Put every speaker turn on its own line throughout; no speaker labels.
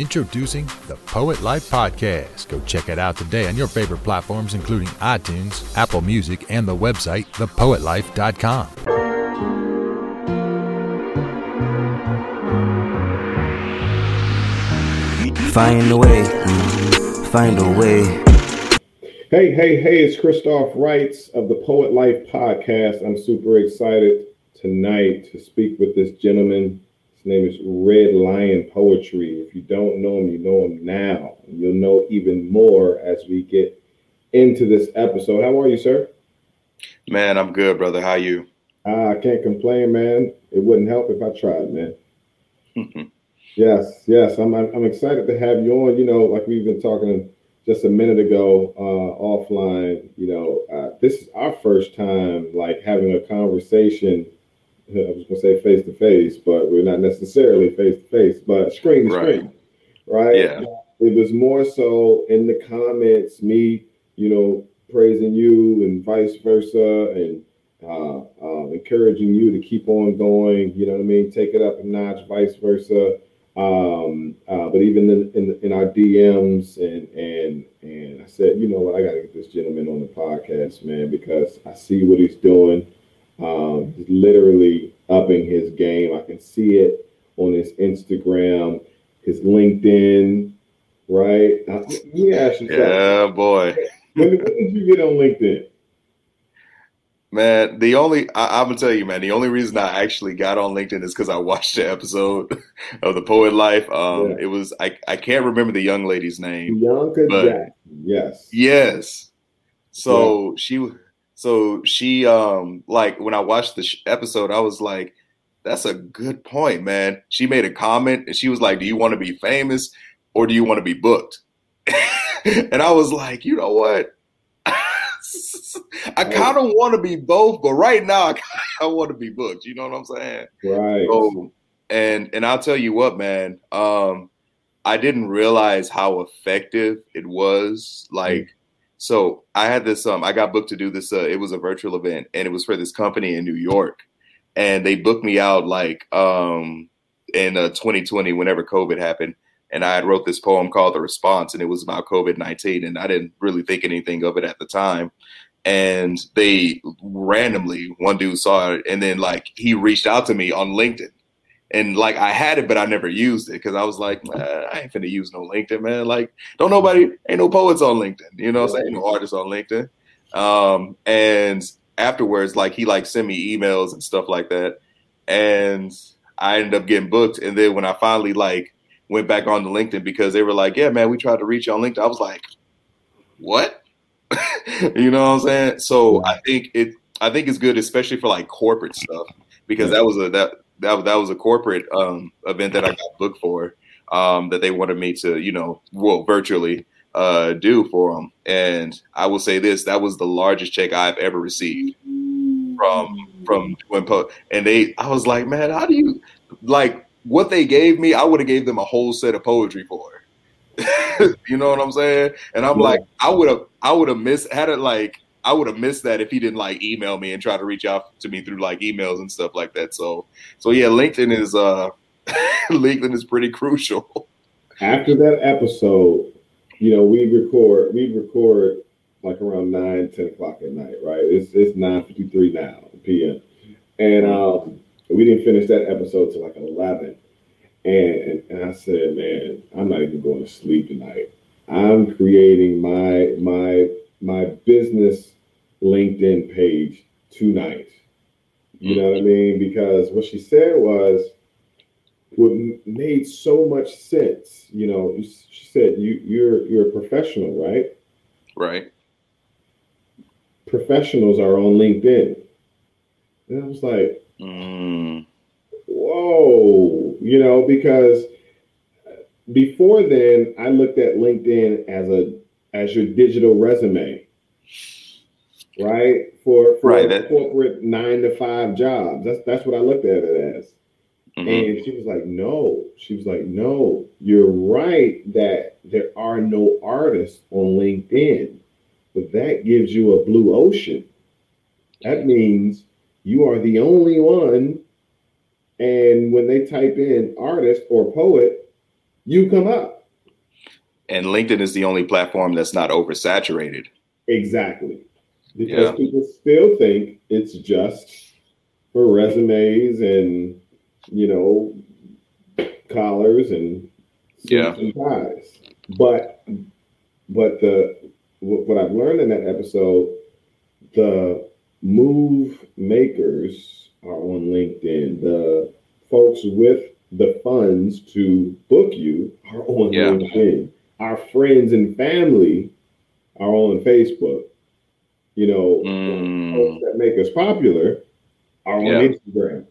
Introducing the Poet Life Podcast. Go check it out today on your favorite platforms, including iTunes, Apple Music, and the website, thepoetlife.com.
Find a way, find a way.
Hey, hey, hey, it's Christoph Wrights of the Poet Life Podcast. I'm super excited tonight to speak with this gentleman his name is Red Lion Poetry. If you don't know him, you know him now. You'll know even more as we get into this episode. How are you, sir?
Man, I'm good, brother. How you?
Uh, I can't complain, man. It wouldn't help if I tried, man. yes, yes. I'm, I'm excited to have you on. You know, like we've been talking just a minute ago uh, offline. You know, uh, this is our first time like having a conversation I was gonna say face to face, but we're not necessarily face to face, but screen to screen, right?
Yeah.
It was more so in the comments, me, you know, praising you and vice versa, and uh, uh, encouraging you to keep on going. You know what I mean? Take it up a notch, vice versa. Um, uh, but even in, in, in our DMs and and and I said, you know what, I got to get this gentleman on the podcast, man, because I see what he's doing. He's literally upping his game. I can see it on his Instagram, his LinkedIn, right? Uh, let me ask
Yeah, boy.
When, when, did you get on LinkedIn?
Man, the only I, am gonna tell you, man, the only reason I actually got on LinkedIn is because I watched the episode of the Poet Life. Um, yeah. it was I I can't remember the young lady's name.
Bianca Jackson. Yes.
Yes. So yeah. she so she, um, like when I watched the sh- episode, I was like, that's a good point, man. She made a comment and she was like, do you want to be famous or do you want to be booked? and I was like, you know what? I kind of want to be both, but right now I, I want to be booked. You know what I'm saying?
Right.
So, and and I'll tell you what, man. Um, I didn't realize how effective it was. Like so I had this um I got booked to do this uh it was a virtual event and it was for this company in New York. And they booked me out like um in uh, 2020 whenever COVID happened. And I had wrote this poem called The Response and it was about COVID-19 and I didn't really think anything of it at the time. And they randomly one dude saw it and then like he reached out to me on LinkedIn and like I had it, but I never used it because I was like, I ain't finna use no LinkedIn, man. Like, don't nobody, ain't no poets on LinkedIn, you know, what I'm saying, no artists on LinkedIn. Um, and afterwards, like he like sent me emails and stuff like that, and I ended up getting booked. And then when I finally like went back on the LinkedIn because they were like, yeah, man, we tried to reach you on LinkedIn. I was like, what? you know what I'm saying? So I think it, I think it's good, especially for like corporate stuff, because that was a that that that was a corporate um, event that I got booked for um, that they wanted me to you know well virtually uh, do for them. And I will say this: that was the largest check I've ever received from from doing po- And they, I was like, man, how do you like what they gave me? I would have gave them a whole set of poetry for. you know what I'm saying? And I'm yeah. like, I would have, I would have missed had it like I would have missed that if he didn't like email me and try to reach out to me through like emails and stuff like that. So so yeah, LinkedIn is uh LinkedIn is pretty crucial.
After that episode, you know, we record we record like around 9, 10 o'clock at night, right? It's it's 9 53 now PM. And um we didn't finish that episode till like 11. And, and I said, man, I'm not even going to sleep tonight. I'm creating my my my business LinkedIn page tonight. You know what I mean? Because what she said was what made so much sense. You know, she said you you're you're a professional, right?
Right.
Professionals are on LinkedIn. And I was like,
mm.
whoa, you know, because before then I looked at LinkedIn as a as your digital resume, right? For for
right,
corporate nine to five jobs. That's that's what I looked at it as. Mm-hmm. And she was like, no. She was like, no, you're right that there are no artists on LinkedIn, but that gives you a blue ocean. That means you are the only one. And when they type in artist or poet, you come up.
And LinkedIn is the only platform that's not oversaturated.
Exactly. Because yeah. people still think it's just for resumes and, you know, collars and
yeah.
and ties. But but the what I've learned in that episode, the move makers are on LinkedIn. The folks with the funds to book you are on yeah. LinkedIn. Our friends and family are on Facebook. You know, mm. folks that make us popular are on yeah. Instagram.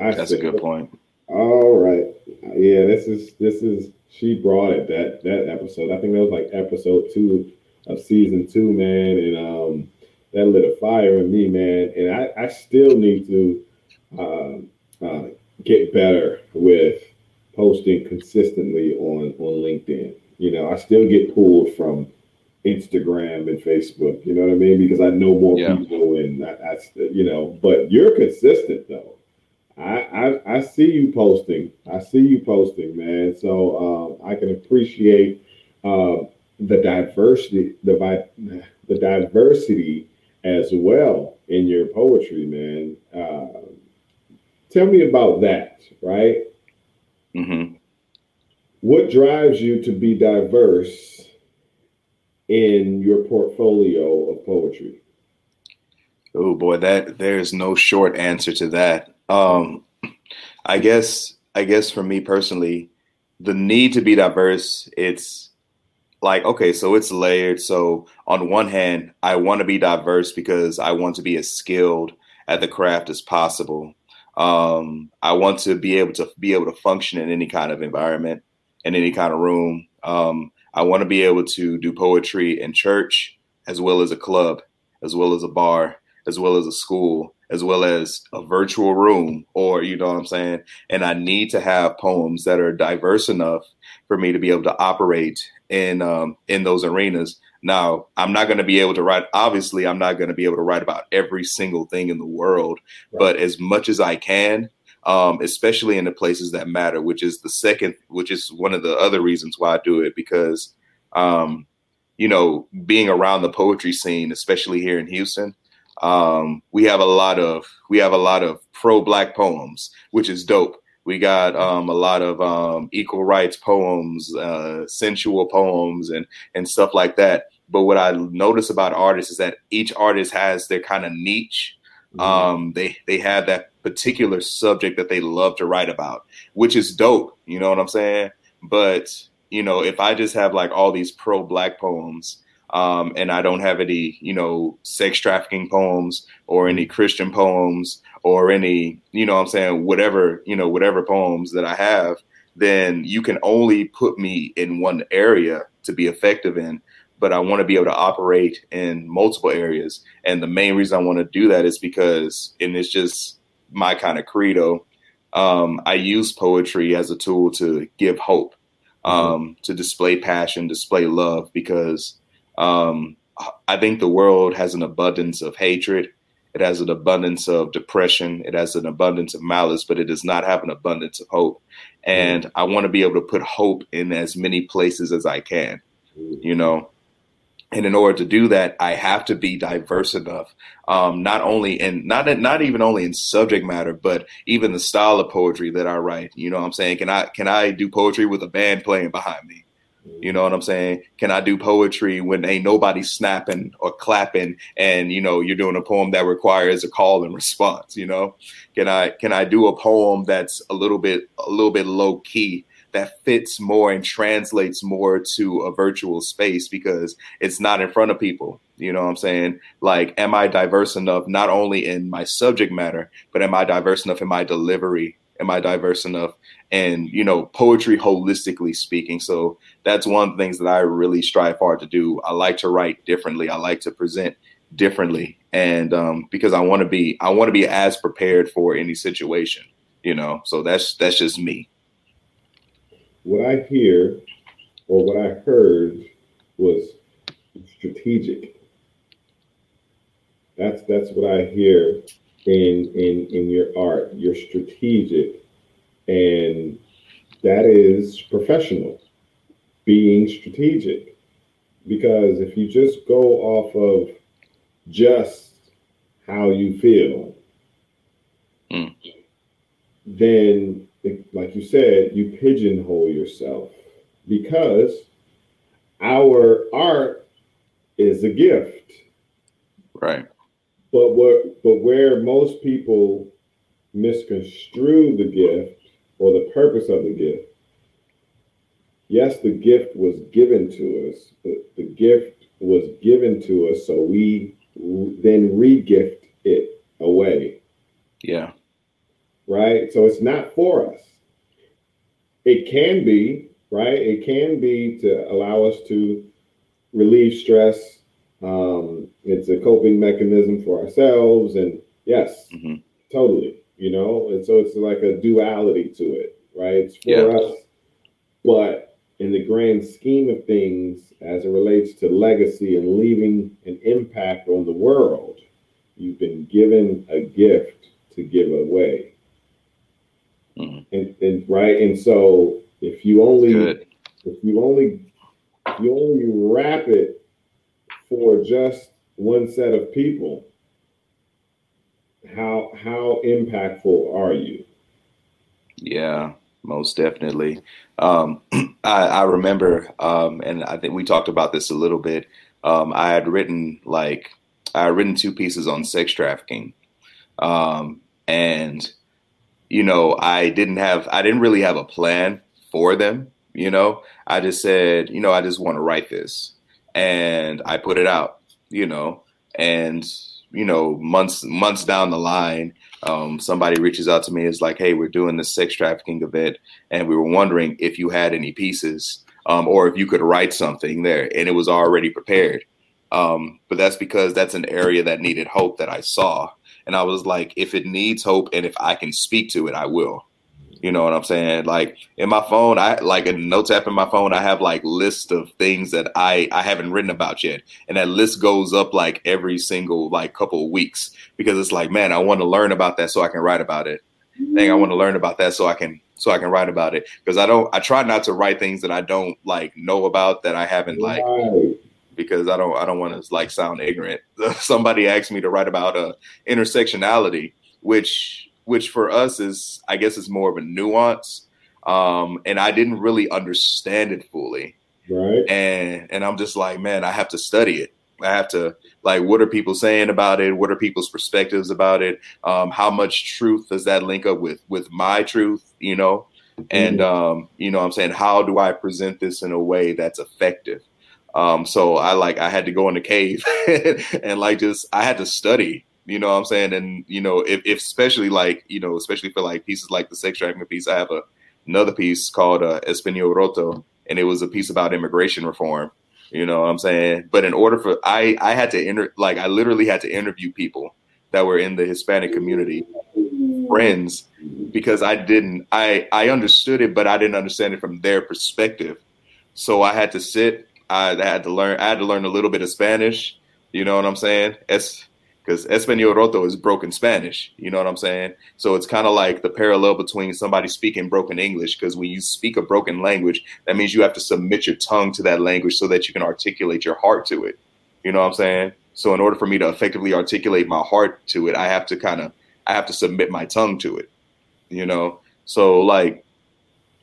I That's said, a good point.
All right. Yeah, this is this is she brought it that that episode. I think that was like episode two of season two, man. And um that lit a fire in me, man. And I, I still need to um, uh, get better with posting consistently on on LinkedIn. You know, I still get pulled from Instagram and Facebook. You know what I mean? Because I know more yeah. people, and I, I, you know. But you're consistent though. I, I, I see you posting. I see you posting, man. So um, I can appreciate uh, the diversity, the the diversity as well in your poetry, man. Uh, tell me about that, right?
Mm-hmm.
What drives you to be diverse in your portfolio of poetry?
Oh boy, that there's no short answer to that. Um, I guess I guess for me personally, the need to be diverse, it's like okay, so it's layered. So on one hand, I want to be diverse because I want to be as skilled at the craft as possible. Um, I want to be able to be able to function in any kind of environment, in any kind of room. Um, I want to be able to do poetry in church as well as a club, as well as a bar, as well as a school, as well as a virtual room, or you know what I'm saying? And I need to have poems that are diverse enough for me to be able to operate in um, in those arenas. Now, I'm not going to be able to write. Obviously, I'm not going to be able to write about every single thing in the world, right. but as much as I can, um, especially in the places that matter, which is the second, which is one of the other reasons why I do it because, um, you know, being around the poetry scene, especially here in Houston, um, we have a lot of we have a lot of pro black poems, which is dope. We got um, a lot of um, equal rights poems, uh, sensual poems, and and stuff like that. But what I notice about artists is that each artist has their kind of niche. Mm-hmm. Um, they they have that particular subject that they love to write about, which is dope. You know what I'm saying? But you know, if I just have like all these pro black poems, um, and I don't have any, you know, sex trafficking poems or any Christian poems or any, you know I'm saying, whatever, you know, whatever poems that I have, then you can only put me in one area to be effective in. But I want to be able to operate in multiple areas. And the main reason I want to do that is because, and it's just my kind of credo, um, I use poetry as a tool to give hope, mm-hmm. um, mm-hmm. to display passion, display love, because um, I think the world has an abundance of hatred. It has an abundance of depression. It has an abundance of malice, but it does not have an abundance of hope. And I want to be able to put hope in as many places as I can, you know. And in order to do that, I have to be diverse enough, um, not only in not not even only in subject matter, but even the style of poetry that I write. You know, what I'm saying, can I can I do poetry with a band playing behind me? You know what I'm saying? Can I do poetry when ain't nobody snapping or clapping and you know you're doing a poem that requires a call and response, you know? Can I can I do a poem that's a little bit a little bit low key that fits more and translates more to a virtual space because it's not in front of people. You know what I'm saying? Like, am I diverse enough not only in my subject matter, but am I diverse enough in my delivery? Am I diverse enough and you know poetry holistically speaking so that's one of the things that i really strive hard to do i like to write differently i like to present differently and um, because i want to be i want to be as prepared for any situation you know so that's that's just me
what i hear or what i heard was strategic that's that's what i hear in in in your art you're strategic And that is professional, being strategic. Because if you just go off of just how you feel,
Mm.
then, like you said, you pigeonhole yourself because our art is a gift.
Right.
But what but where most people misconstrue the gift or the purpose of the gift, yes, the gift was given to us, but the gift was given to us so we then re-gift it away.
Yeah.
Right? So it's not for us. It can be, right? It can be to allow us to relieve stress. Um, it's a coping mechanism for ourselves. And yes,
hmm
totally, you know, and so it's like a duality to it, right? It's for
Yeah.
us, but in the grand scheme of things, as it relates to legacy and leaving an impact on the world, you've been given a gift to give away. And, and right, and so if you only
Good.
if you only if you only wrap it for just one set of people, how how impactful are you?
Yeah, most definitely. Um, I, I remember, um, and I think we talked about this a little bit. Um, I had written like I had written two pieces on sex trafficking, um, and you know I didn't have I didn't really have a plan for them. You know, I just said, you know, I just want to write this, and I put it out. You know, and you know, months months down the line, um, somebody reaches out to me. It's like, hey, we're doing this sex trafficking event, and we were wondering if you had any pieces, um, or if you could write something there, and it was already prepared. Um, but that's because that's an area that needed hope that I saw, and I was like, if it needs hope, and if I can speak to it, I will. You know what I'm saying? Like in my phone, I like a notes app in my phone. I have like list of things that I I haven't written about yet, and that list goes up like every single like couple of weeks because it's like, man, I want to learn about that so I can write about it. Dang, I want to learn about that so I can so I can write about it because I don't. I try not to write things that I don't like know about that I haven't like
Right.
Because I don't I don't want to like sound ignorant. Somebody asked me to write about uh, intersectionality, which which for us is I guess is more of a nuance, um, and I didn't really understand it fully,
Right.
and and I'm just like, man, I have to study it. I have to like, what are people saying about it? What are people's perspectives about it? Um, how much truth does that link up with with my truth? You know, and um, you know, I'm saying, how do I present this in a way that's effective? Um, so I like I had to go in the cave and like just I had to study, you know what I'm saying? And you know, if, if especially like, you know, especially for like pieces like the sex trafficking piece, I have a another piece called uh Espanol Roto, and it was a piece about immigration reform. You know what I'm saying? But in order for I I had to inter like I literally had to interview people that were in the Hispanic community, friends, because I didn't I I understood it, but I didn't understand it from their perspective. So I had to sit. I had to learn. I had to learn a little bit of Spanish. You know what I'm saying? Es because Espanol Roto is broken Spanish. You know what I'm saying? So it's kind of like the parallel between somebody speaking broken English. Because when you speak a broken language, that means you have to submit your tongue to that language so that you can articulate your heart to it. You know what I'm saying? So in order for me to effectively articulate my heart to it, I have to kind of I have to submit my tongue to it. You know? So like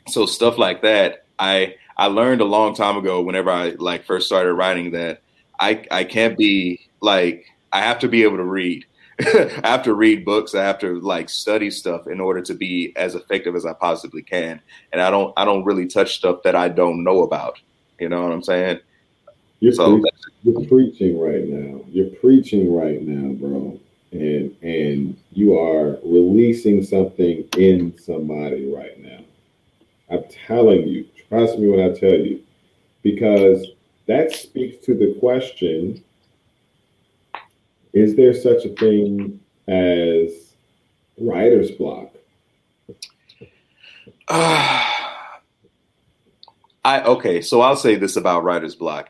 so stuff like that, I I learned a long time ago whenever I like first started writing that I I can't be like I have to be able to read. I have to read books. I have to like study stuff in order to be as effective as I possibly can. And I don't I don't really touch stuff that I don't know about. You know what I'm saying?
You're,
So
pre- you're preaching right now. You're preaching right now, bro. And and you are releasing something in somebody right now. I'm telling you, trust me when I tell you, because that speaks to the question: Is there such a thing as writer's block?
I okay, so I'll say this about writer's block.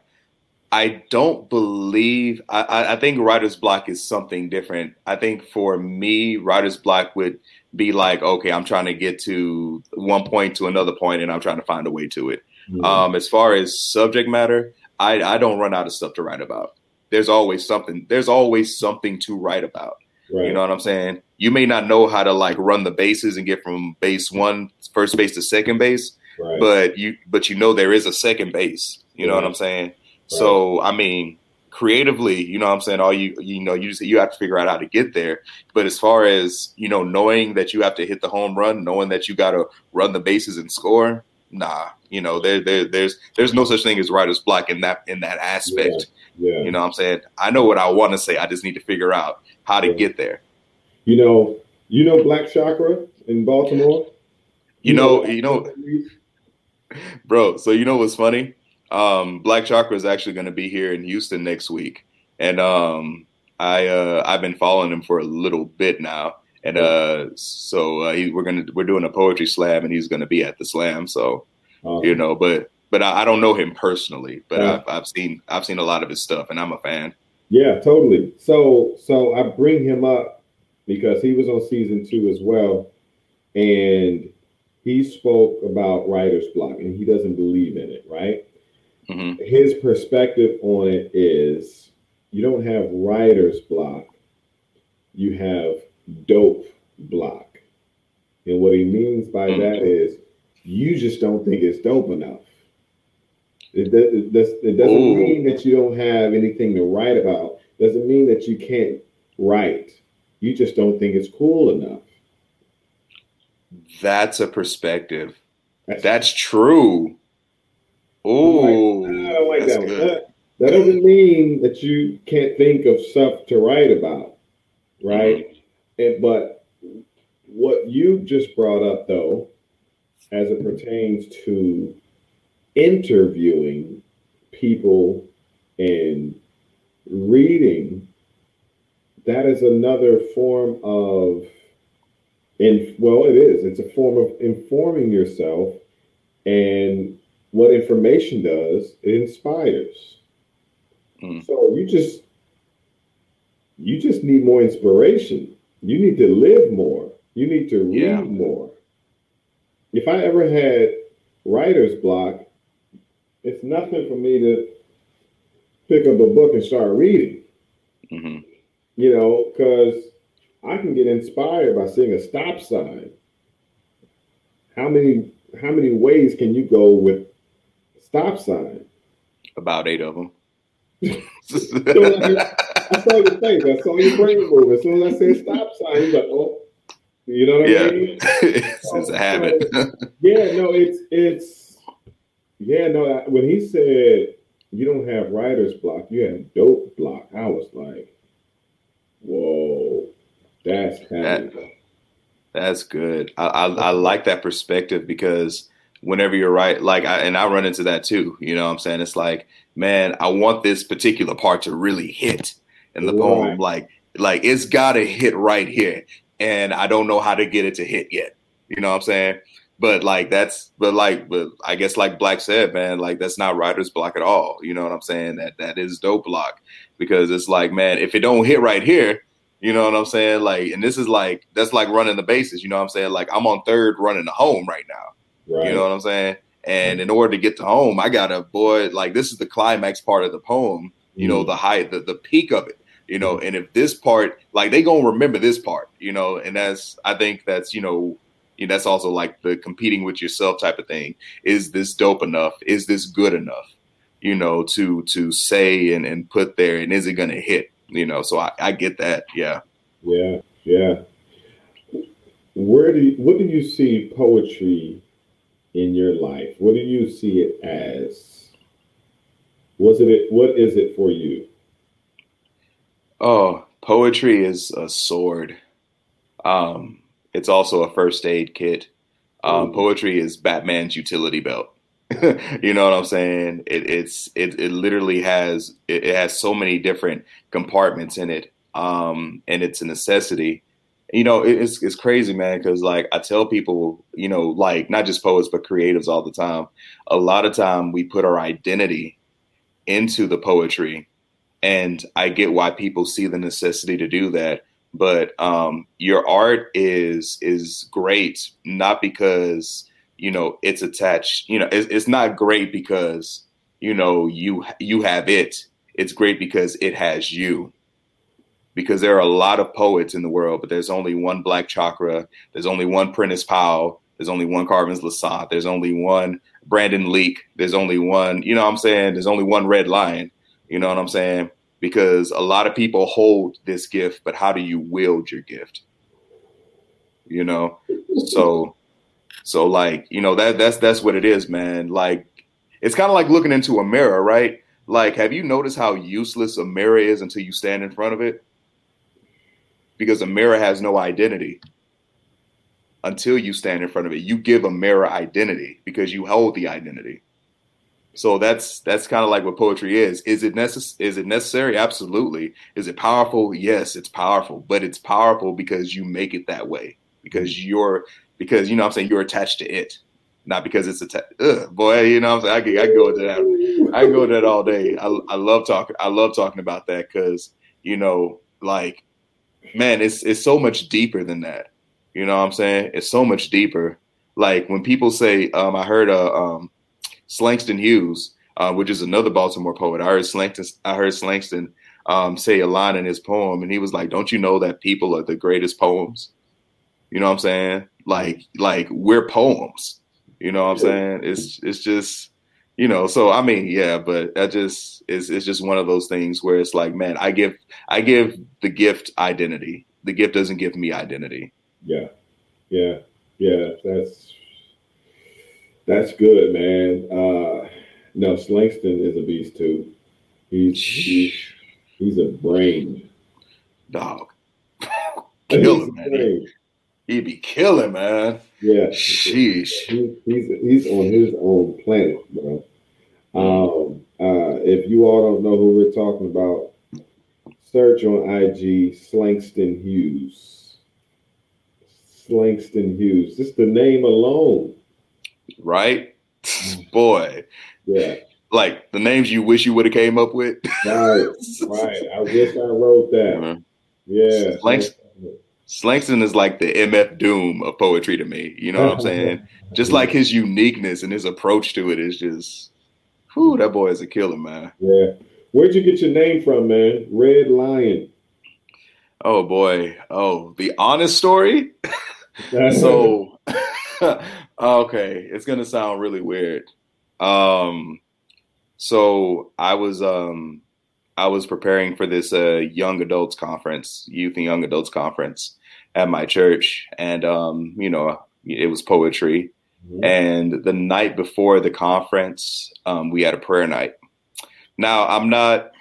I don't believe. I, I think writer's block is something different. I think for me, writer's block would be like, okay, I'm trying to get to one point to another point, and I'm trying to find a way to it. Mm-hmm. Um, as far as subject matter, I, I don't run out of stuff to write about. There's always something. There's always something to write about. Right. You know what I'm saying? You may not know how to like run the bases and get from base one, first base to second base, right. but you but you know there is a second base. You know what I'm saying? So I mean, creatively, you know what I'm saying, all you you know, you just you have to figure out how to get there. But as far as, you know, knowing that you have to hit the home run, knowing that you gotta run the bases and score, nah. You know, there, there there's there's no such thing as writer's block in that in that aspect. Yeah. yeah. You know what I'm saying? I know what I want to say. I just need to figure out how to yeah. get there.
You know, you know Black Chakra in Baltimore?
You, you know, know, you know bro, so you know what's funny? Um, Black Chakra is actually going to be here in Houston next week, and um, I uh, I've been following him for a little bit now, and uh, so uh, he, we're gonna we're doing a poetry slam, and he's going to be at the slam. So awesome. you know, but but I, I, don't know him personally, but yeah. I've, I've seen I've seen a lot of his stuff, and I'm a fan.
Yeah, totally. So so I bring him up because he was on season two as well, and he spoke about writer's block, and he doesn't believe in it, right? Mm-hmm. His perspective on it is you don't have writer's block, you have dope block. And what he means by mm-hmm. that is you just don't think it's dope enough. It, it, it doesn't Ooh. mean that you don't have anything to write about. Doesn't mean that you can't write. You just don't think it's cool enough.
That's a perspective. That's, That's true. Oh, I don't like
that, that, that doesn't mean that you can't think of stuff to write about, right? Mm-hmm. And but what you just brought up, though, as it pertains to interviewing people and reading, that is another form of, in well, it is. It's a form of informing yourself and what information does, it inspires. Mm. So you just you just need more inspiration. You need to live more. You need to read yeah. more. If I ever had writer's block, it's nothing for me to pick up a book and start reading. Mm-hmm. You know, because I can get inspired by seeing a stop sign. How many how many ways can you go with stop sign.
About eight of them.
so I, saw your face. I saw your brain move. As soon as I said stop sign, he's like, oh, you know what yeah. I mean? it's,
it's a um, habit.
yeah, no, it's it's yeah, no. When he said you don't have writer's block, you have dope block. I was like, whoa, that's
that, that's good. I, I I like that perspective because whenever you're right like I, and i run into that too you know what i'm saying? It's like man i want this particular part to really hit. In the poem like like it's gotta hit right here. And i don't know how to get it to hit yet you know what i'm saying? But like that's but like but i guess like black said man like that's not writer's block at all you know what i'm saying? That that is dope block. Because it's like man if it don't hit right here you know what i'm saying? Like and this is like that's like running the bases you know what i'm saying? Like i'm on third running the home right now Right. You know what I'm saying? And in order to get to home, I gotta boy, like this is the climax part of the poem, you mm know, the height, the, the peak of it, you know, and if this part, like they gonna remember this part, you know, and that's I think that's, you know, that's also like the competing with yourself type of thing. Is this dope enough? Is this good enough? You know, to to say and, and put there and is it gonna hit? You know, so I, I get that. Yeah.
Yeah, yeah. Where do you, what do you see poetry in your life? What do you see it as? Was it what is it for you?
Oh, poetry is a sword. Um, it's also a first aid kit. Um, poetry is Batman's utility belt. you know what I'm saying? It, it's it, it literally has it, it, has so many different compartments in it, um, and it's a necessity you know it's it's crazy man because like i tell people you know like not just poets but creatives all the time a lot of time we put our identity into the poetry, and I get why people see the necessity to do that. But um, your art is is great, not because you know it's attached. You know, it's, it's not great because you know you you have it. It's great because it has you because there are a lot of poets in the world, but there's only one Black Chakra. There's only one Prentice Powell. There's only one Carvens Lissaint. There's only one Brandon Leake. There's only one, you know what I'm saying? There's only one Red Lion. You know what I'm saying? Because a lot of people hold this gift, but how do you wield your gift? You know? So so like, you know, that that's that's what it is, man. Like it's kind of like looking into a mirror, right? Like, have you noticed how useless a mirror is until you stand in front of it? Because a mirror has no identity until you stand in front of it. You give a mirror identity because you hold the identity. So that's that's kind of like what poetry is. Is it necess- is it necessary? Absolutely. Is it powerful? Yes, it's powerful, but it's powerful because you make it that way. Because mm-hmm. you're because you know I'm saying you're attached to it. Not because it's attached. Boy, you know I'm saying I can, I can go into that. I can go into that all day. I, I love talking. I love talking about that because you know, like man, it's it's so much deeper than that. You know what I'm saying? It's so much deeper. Like when people say, um, I heard uh, um, Slangston Hughes, uh, which is another Baltimore poet. I heard Slangston, I heard Slangston um, say a line in his poem, and he was like, "Don't you know that people are the greatest poems?" You know what I'm saying? Like, like we're poems. You know what I'm saying? It's it's just you know so i mean yeah but that just is it's just one of those things where it's like man i give i give the gift identity. The gift doesn't give me identity.
Yeah. Yeah. Yeah that's that's good man. Uh no slangston is a beast too. He's he's, he's a brain.
Dog. Killing man. he'd be killing man.
Yeah.
Sheesh.
He's, he's he's on his own planet bro um, uh, if you all don't know who we're talking about, search on IG Slangston Hughes. Slangston Hughes. Just the name alone.
Right? Boy.
Yeah.
Like the names you wish you would have came up with.
right, right. I wish I wrote that. Mm-hmm. Yeah.
Slanks- Slangston is like the MF Doom of poetry to me. You know what I'm saying? just like his uniqueness and his approach to it is just Whew, that boy is a killer, man.
Yeah. Where'd you get your name from, man? Red Lion.
Oh boy. Oh, the honest story. so okay, it's gonna sound really weird. Um so I was um I was preparing for this uh young adults conference, youth and young adults conference at my church. And um, you know, it was poetry. Mm-hmm. And the night before the conference, um, we had a prayer night. Now, I'm not.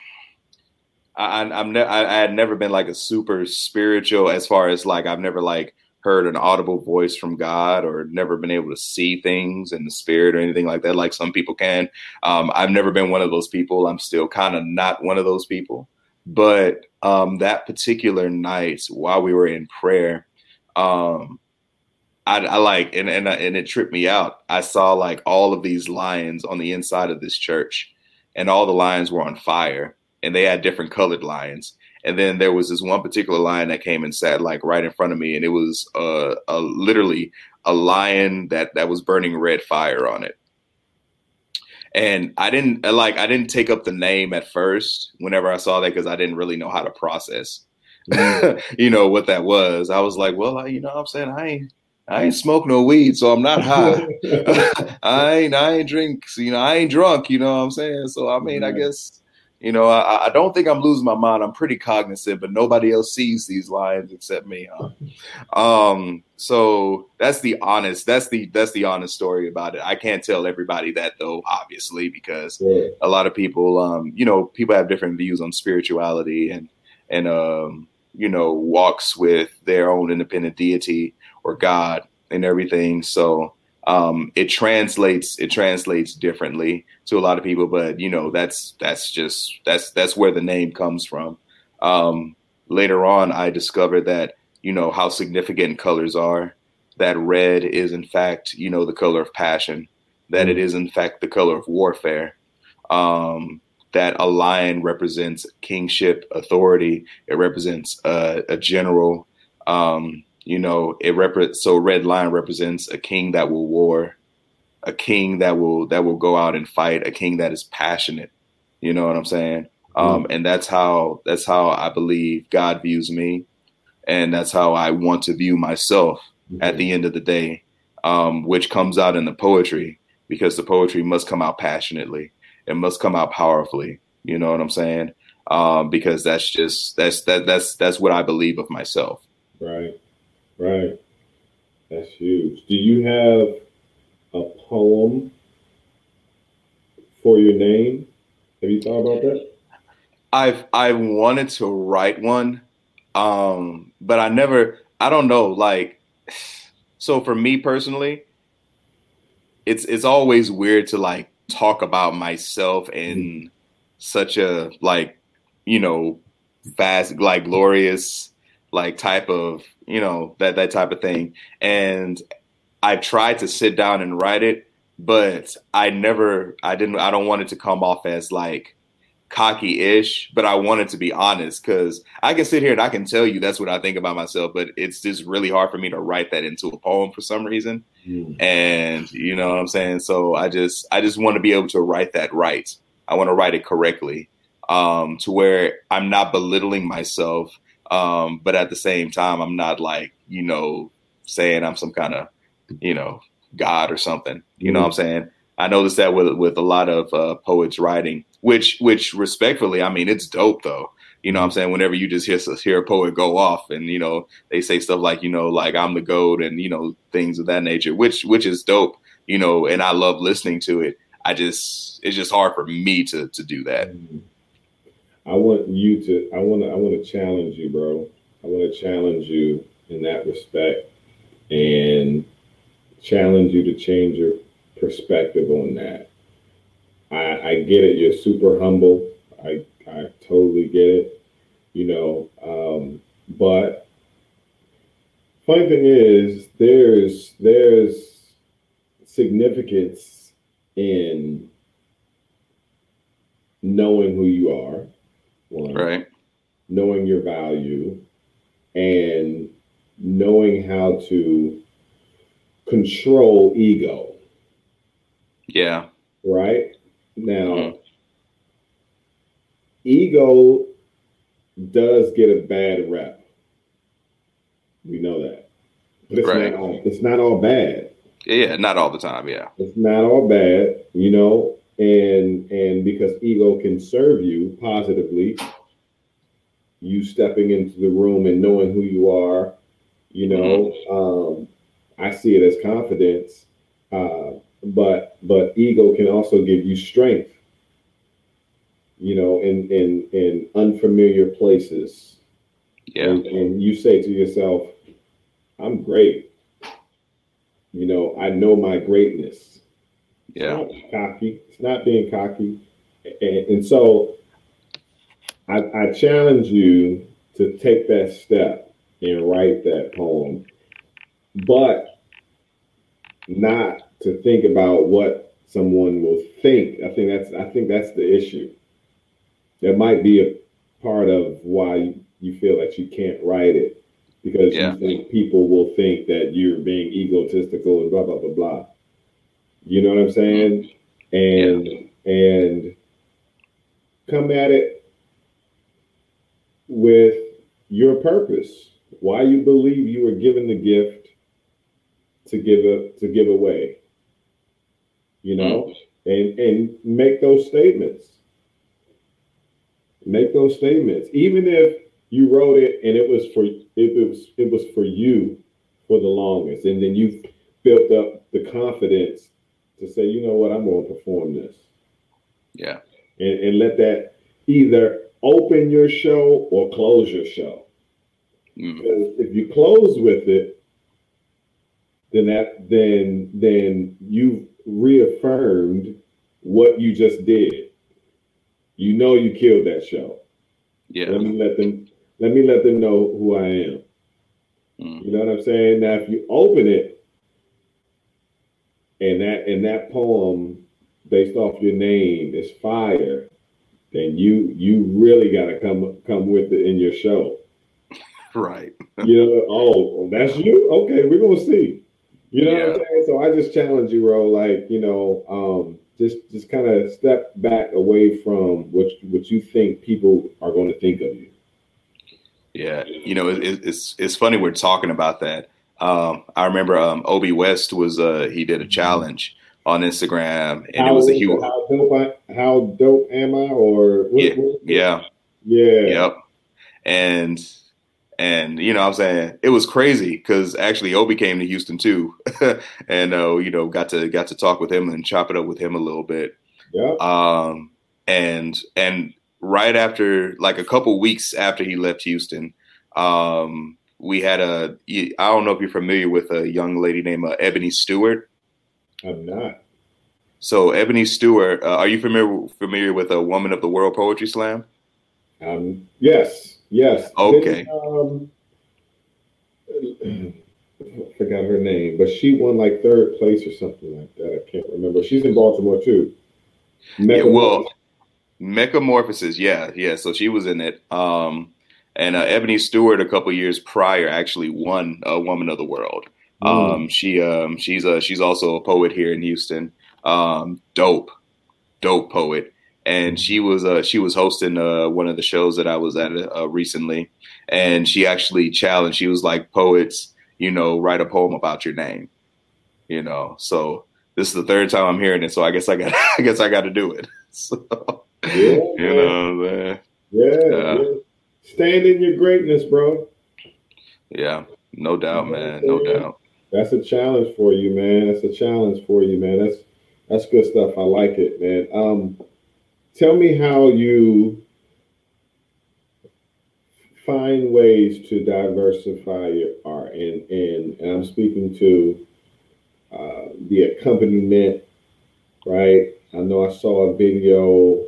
I, I'm ne- I, I had never been like a super spiritual as far as like I've never like heard an audible voice from God or never been able to see things in the spirit or anything like that, like some people can. Um, I've never been one of those people. I'm still kind of not one of those people. But um, that particular night, while we were in prayer, um, I, I like and and and it tripped me out. I saw like all of these lions on the inside of this church, and all the lions were on fire, and they had different colored lions. And then there was this one particular lion that came and sat like right in front of me, and it was uh, a literally a lion that that was burning red fire on it. And I didn't like I didn't take up the name at first whenever I saw that because I didn't really know how to process, mm. you know, what that was. I was like, well, I, you know, what I'm saying I ain't I ain't smoke no weed, so I'm not high. I ain't I ain't drink, you know, I ain't drunk, you know what I'm saying? So I mean, I guess, you know, I, I don't think I'm losing my mind. I'm pretty cognizant, but nobody else sees these lines except me. Huh? um, so that's the honest, that's the that's the honest story about it. I can't tell everybody that though, obviously, because yeah. a lot of people um, you know, people have different views on spirituality and and um, you know, walks with their own independent deity or God and everything. So um, it translates it translates differently to a lot of people, but you know that's that's just that's that's where the name comes from. Um, later on, I discovered that you know how significant colors are. That red is in fact you know the color of passion. That it is in fact the color of warfare. Um, that a lion represents kingship, authority. It represents uh, a general. Um, you know, it rep- so red lion represents a king that will war, a king that will that will go out and fight, a king that is passionate. You know what I'm saying? Um, and that's how that's how I believe God views me, and that's how I want to view myself at the end of the day, um, which comes out in the poetry because the poetry must come out passionately, it must come out powerfully. You know what I'm saying? Um, because that's just that's that that's that's what I believe of myself.
Right, right. That's huge. Do you have a poem for your name? Have you thought about that?
I've I wanted to write one, um, but I never. I don't know. Like, so for me personally, it's it's always weird to like talk about myself in such a like you know fast like glorious like type of you know that that type of thing and i tried to sit down and write it but i never i didn't i don't want it to come off as like cocky ish, but I wanted to be honest because I can sit here and I can tell you that's what I think about myself, but it's just really hard for me to write that into a poem for some reason. Mm. And you know what I'm saying? So I just I just want to be able to write that right. I want to write it correctly. Um, to where I'm not belittling myself, um, but at the same time, I'm not like, you know, saying I'm some kind of, you know, God or something. You know what I'm saying? I noticed that with with a lot of uh, poets writing, which which respectfully, I mean, it's dope though. You know what I'm saying? Whenever you just hear, hear a poet go off and, you know, they say stuff like, you know, like I'm the goat and, you know, things of that nature, which which is dope, you know, and I love listening to it. I just it's just hard for me to to do that.
I want you to I want to I want to challenge you, bro. I want to challenge you in that respect and challenge you to change your perspective on that. I, I get it. You're super humble. I, I totally get it. You know, um, but funny thing is, there's there's significance in knowing who you are,
one, right?
Knowing your value, and knowing how to control ego.
Yeah.
Right? Now, mm-hmm. ego does get a bad rep. We know that. But it's, right. not all, it's not all bad.
Yeah, not all the time. Yeah.
It's not all bad, you know, and and because ego can serve you positively, you stepping into the room and knowing who you are, you know, mm-hmm. um, I see it as confidence. Uh, but but ego can also give you strength you know in in in unfamiliar places
yeah
and, and you say to yourself i'm great you know i know my greatness
yeah
it's cocky it's not being cocky and, and so I, I challenge you to take that step and write that poem but not to think about what someone will think. I think that's I think that's the issue. That might be a part of why you feel that you can't write it because yeah. you think people will think that you're being egotistical and blah blah blah blah. You know what I'm saying? And yeah. and come at it with your purpose. Why you believe you were given the gift to give a, to give away you know, mm. and and make those statements. Make those statements, even if you wrote it and it was for it was it was for you for the longest, and then you built up the confidence to say, you know what, I'm going to perform this.
Yeah,
and, and let that either open your show or close your show. Mm. If you close with it, then that then then you've reaffirmed what you just did. You know you killed that show.
Yeah.
Let me let them let me let them know who I am. Mm. You know what I'm saying? Now if you open it and that and that poem based off your name is fire, then you you really got to come come with it in your show.
Right.
you know, oh, that's you. Okay, we're gonna see. You know
Yeah.
what I'm saying? So I just challenge you, bro. Like you know, um, just just kind of step back away from what what you think people are going to think of you.
Yeah, you know, it, it- it's it's funny we're talking about that. Um, I remember um, Obi West was uh, he did a challenge on Instagram, and it was a huge.
how dope I, how dope am I? Or what,
Yeah,
what-
yeah,
yeah,
yep. And and you know, I'm saying it was crazy because actually Obi came to Houston too, and uh, you know, got to got to talk with him and chop it up with him a little bit.
Yep.
Um, and and right after, like a couple weeks after he left Houston, um, we had a. I don't know if you're familiar with a young lady named uh, Ebony Stewart.
I'm not.
So Ebony Stewart, uh, are you familiar familiar with a Woman of the World Poetry Slam?
Um, yes, yes.
Okay.
Um, I forgot her name, but she won like third place or something like that. I can't remember. She's in Baltimore too.
Yeah, well, Mechamorphosis, yeah, yeah. So she was in it. Um, and uh, Ebony Stewart, a couple years prior, actually won a Woman of the World.
Mm.
Um, she um, she's a she's also a poet here in Houston. Um, dope, dope poet. And she was uh, she was hosting uh, one of the shows that I was at uh, recently, and she actually challenged. She was like, "Poets, you know, write a poem about your name." You know, so this is the third time I'm hearing it, so I guess I got I guess I got to do it. So,
yeah,
you know, man.
yeah,
Yeah.
yeah. Stand in your greatness, bro.
yeah, no doubt, man, no doubt.
That's a challenge for you, man. That's a challenge for you, man. That's that's good stuff. I like it, man. Um, tell me how you find ways to diversify your art, and and, and I'm speaking to uh, the accompaniment, right? I know I saw a video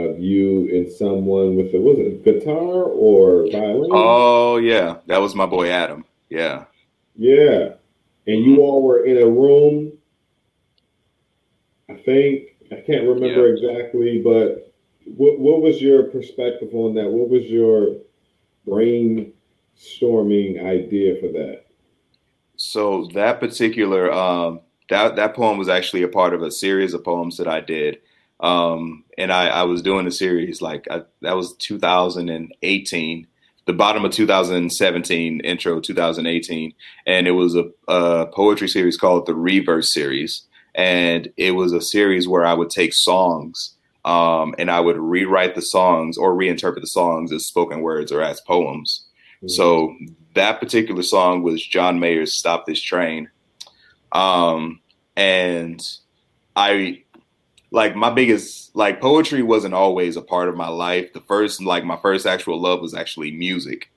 of you and someone with a was it guitar or violin?
Oh yeah, that was my boy Adam. Yeah,
Yeah. And you all were in a room. I think I can't remember exactly, but what what was your perspective on that? What was your brainstorming idea for that?
So that particular um, that that poem was actually a part of a series of poems that I did, um, and I, I was doing a series like I, that was 2018, the bottom of 2017, intro 2018, and it was a, a poetry series called the Reverse series, and it was a series where I would take songs. Um, and I would rewrite the songs or reinterpret the songs as spoken words or as poems. So that particular song was John Mayer's "Stop This Train," um, and I like my biggest like poetry wasn't always a part of my life. The first like my first actual love was actually music,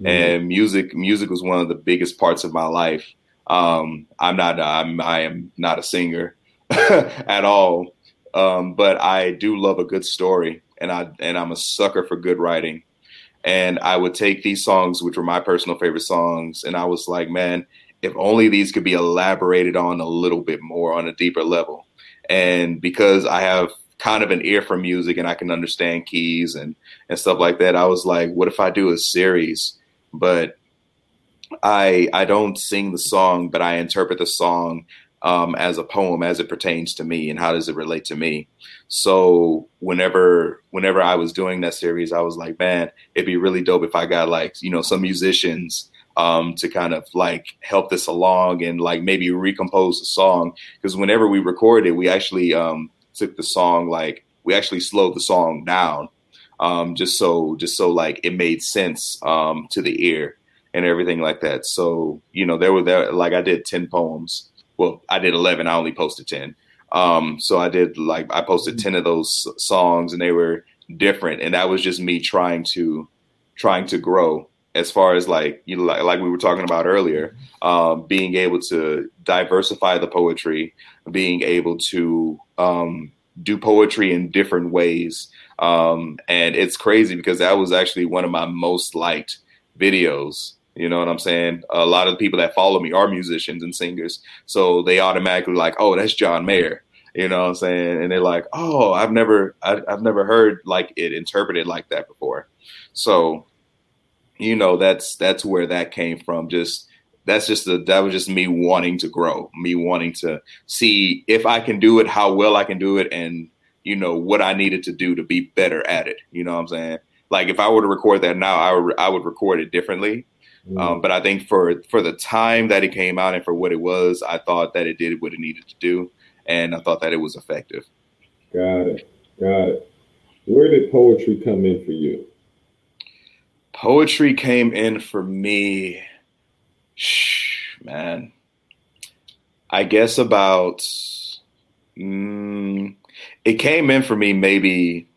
Mm-hmm.
and music music was one of the biggest parts of my life. Um, I'm not I'm I am not a singer at all, um, but I do love a good story, and I and I'm a sucker for good writing and I would take these songs, which were my personal favorite songs, and I was like, man, if only these could be elaborated on a little bit more on a deeper level. And because I have kind of an ear for music and I can understand keys and and stuff like that, I was like, what if I do a series? But I I don't sing the song, but I interpret the song um, as a poem as it pertains to me and how does it relate to me. So whenever whenever I was doing that series, I was like, man, it'd be really dope if I got like you know some musicians um, to kind of like help this along and like maybe recompose the song because whenever we recorded, we actually um, took the song like we actually slowed the song down um, just so just so like it made sense um, to the ear and everything like that. So you know there were there like I did ten poems. Well, I did eleven. I only posted ten. Um, so I did like I posted ten of those songs, and they were different. And that was just me trying to trying to grow as far as like you know like, like we were talking about earlier, um, being able to diversify the poetry, being able to um, do poetry in different ways. Um, and it's crazy because that was actually one of my most liked videos. You know what I'm saying? A lot of the people that follow me are musicians and singers, so they automatically like, oh, that's John Mayer. You know what I'm saying? And they're like, oh, I've never, I, I've never heard like it interpreted like that before. So, you know, that's that's where that came from. Just that's just the that was just me wanting to grow, me wanting to see if I can do it, how well I can do it, and you know what I needed to do to be better at it. You know what I'm saying? Like if I were to record that now, I would I would record it differently. Mm. Um, but I think for for the time that it came out and for what it was, I thought that it did what it needed to do, and I thought that it was effective.
Got it. Got it. Where did poetry come in for you?
Poetry came in for me, shh, man. I guess about mm, it came in for me maybe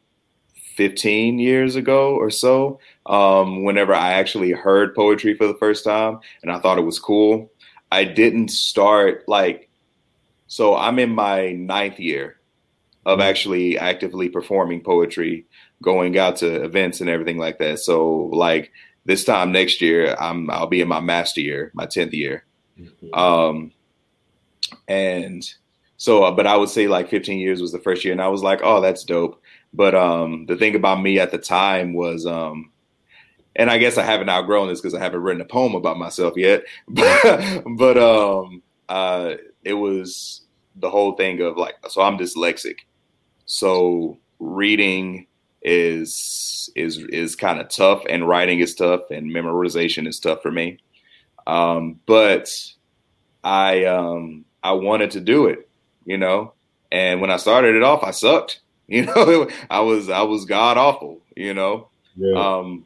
15 years ago or so um, whenever I actually heard poetry for the first time and I thought it was cool. I didn't start like, so I'm in my ninth year of mm-hmm. actually actively performing poetry, going out to events and everything like that. So like this time next year, I'm I'll be in my master year, my 10th year. Mm-hmm. Um, and so, uh, but I would say like 15 years was the first year, and I was like, oh, that's dope. But um, the thing about me at the time was, um, and I guess I haven't outgrown this because I haven't written a poem about myself yet. but, but um, uh, it was the whole thing of like, so I'm dyslexic, so reading is is is kind of tough, and writing is tough, and memorization is tough for me. Um, but I um, I wanted to do it, you know. And when I started it off, I sucked. You know, I was I was god awful. You know, yeah. um,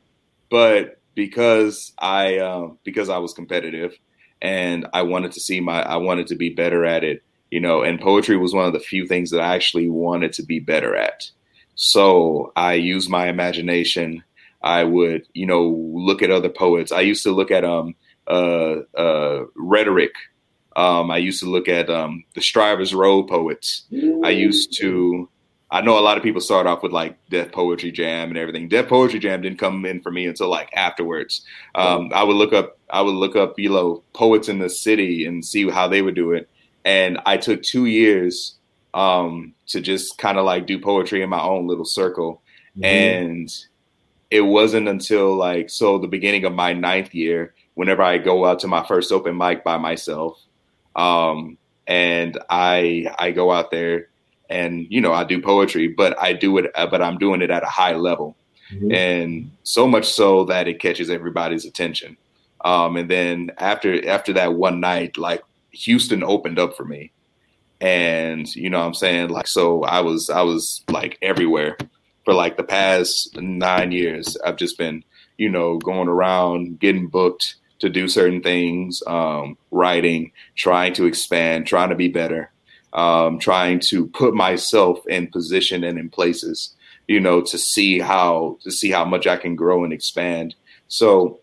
but because I um, because I was competitive and I wanted to see my I wanted to be better at it. You know, and poetry was one of the few things that I actually wanted to be better at. So I used my imagination. I would, you know, look at other poets. I used to look at um uh uh rhetoric um, I used to look at um, the Strivers Row poets. I used to. I know a lot of people start off with like Def Poetry Jam and everything. Def Poetry Jam didn't come in for me until like afterwards. Um, I would look up. I would look up, you know, poets in the city and see how they would do it. And I took two years um, to just kind of like do poetry in my own little circle. Mm-hmm. And it wasn't until like so the beginning of my ninth year, whenever I go out to my first open mic by myself, um, and I I go out there and you know I do poetry, but I do it, but I'm doing it at a high level, mm-hmm. and so much so that it catches everybody's attention. Um, and then after after that one night, like Houston opened up for me, and you know what I'm saying like so I was I was like everywhere for like the past nine years. I've just been you know going around getting booked to do certain things, um, writing, trying to expand, trying to be better, um, trying to put myself in position and in places, you know, to see how to see how much I can grow and expand. So,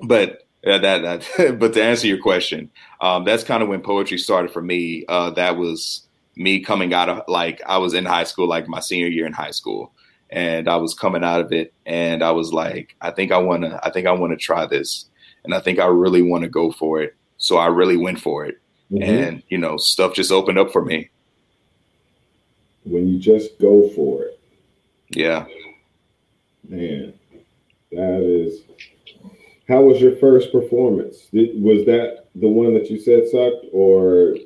but uh, that, that but to answer your question, um, that's kind of when poetry started for me. Uh, that was me coming out of like I was in high school, like my senior year in high school, and I was coming out of it, and I was like, I think I want to, I think I want to try this and I think I really want to go for it. So I really went for it, mm-hmm. and you know, stuff just opened up for me.
When you just go for it,
yeah,
man, that is. How was your first performance? Did, was that the one that you said sucked, or?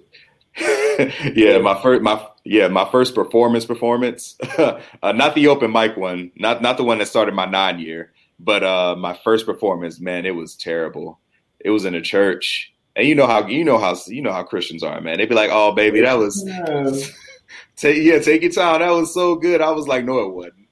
yeah, my first, my yeah, my first performance performance, uh, not the open mic one, not not the one that started my nine year, but uh, my first performance, man, it was terrible. It was in a church, and you know how you know how you know how Christians are, man. They'd be like, "Oh, baby, that was yeah. take yeah, take your time. That was so good." I was like, "No, it wasn't."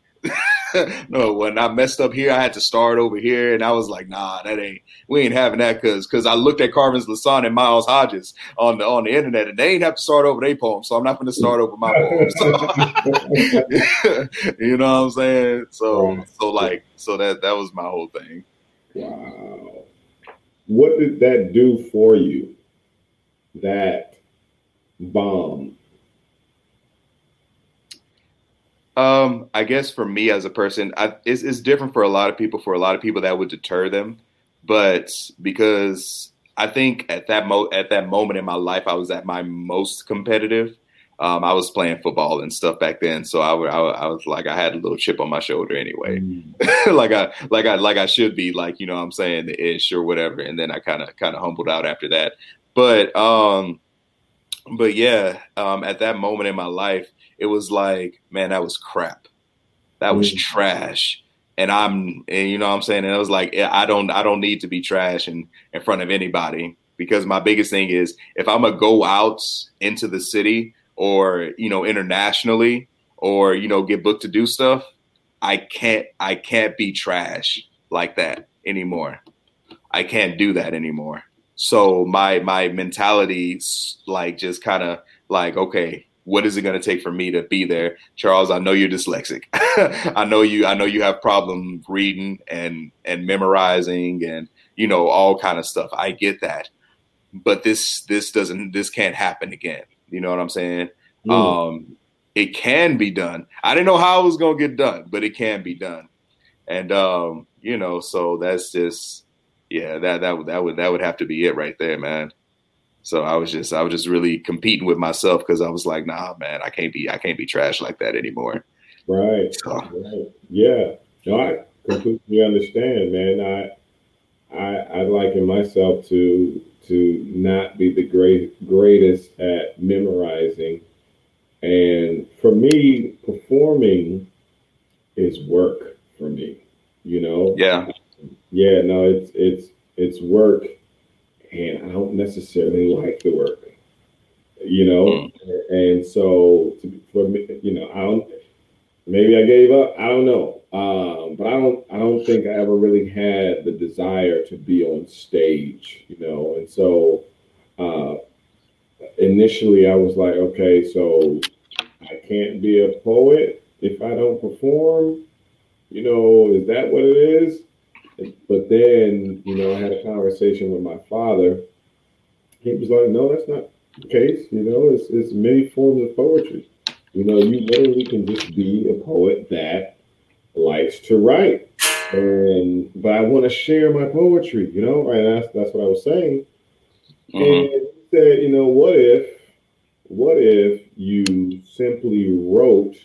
no, when I messed up here, I had to start over here, and I was like, "Nah, that ain't. We ain't having that." Because because I looked at Carvens Lissaint and Miles Hodges on the on the internet, and they ain't have to start over their poem, so I'm not going to start over my poem. you know what I'm saying? So so like so that that was my whole thing.
Wow, what did that do for you? That bomb
Um, I guess for me as a person, I, it's, it's different for a lot of people. For a lot of people, that would deter them, but because I think at that mo at that moment in my life, I was at my most competitive. Um, I was playing football and stuff back then, so I, I, I, was like I had a little chip on my shoulder anyway, mm. like I like I like I should be like you know what I'm saying the ish or whatever, and then I kind of kind of humbled out after that. But um, but yeah, um, at that moment in my life, it was like man, that was crap, that was mm. trash, and I'm and you know what I'm saying, and it was like I don't I don't need to be trash in in front of anybody. Because my biggest thing is if I'm gonna go out into the city or you know internationally or you know get booked to do stuff i can't i can't be trash like that anymore. I can't do that anymore so my my mentality like just kind of like okay what is it going to take for me to be there charles i know you're dyslexic i know you i know you have problem reading and and memorizing and you know all kind of stuff i get that but this this doesn't this can't happen again you know what I'm saying? Mm. Um, it can be done. I didn't know how it was gonna get done, but it can be done. And um, you know, so that's just yeah, that that would that would that would have to be it right there, man. So I was just I was just really competing with myself because I was like, nah, man, I can't be I can't be trash like that anymore.
Right. So. right. Yeah. No, I completely understand, man. I I I liken myself to to not be the great greatest at memorizing. And for me, performing is work for me. You know?
Yeah.
Yeah, no, it's it's it's work and I don't necessarily like the work. You know? Mm. And so to, for me, you know, I don't maybe I gave up. I don't know. Um, but I don't I don't think I ever really had the desire to be on stage, you know. And so uh, initially I was like, okay, so I can't be a poet if I don't perform. You know, is that what it is? Then, you know, I had a conversation with my father. He was like, no, that's not the case. You know, it's, it's many forms of poetry. You know, you literally can just be a poet that likes to write. And but I want to share my poetry, you know, and that's that's what I was saying. Mm-hmm. And he said, you know, what if what if you simply wrote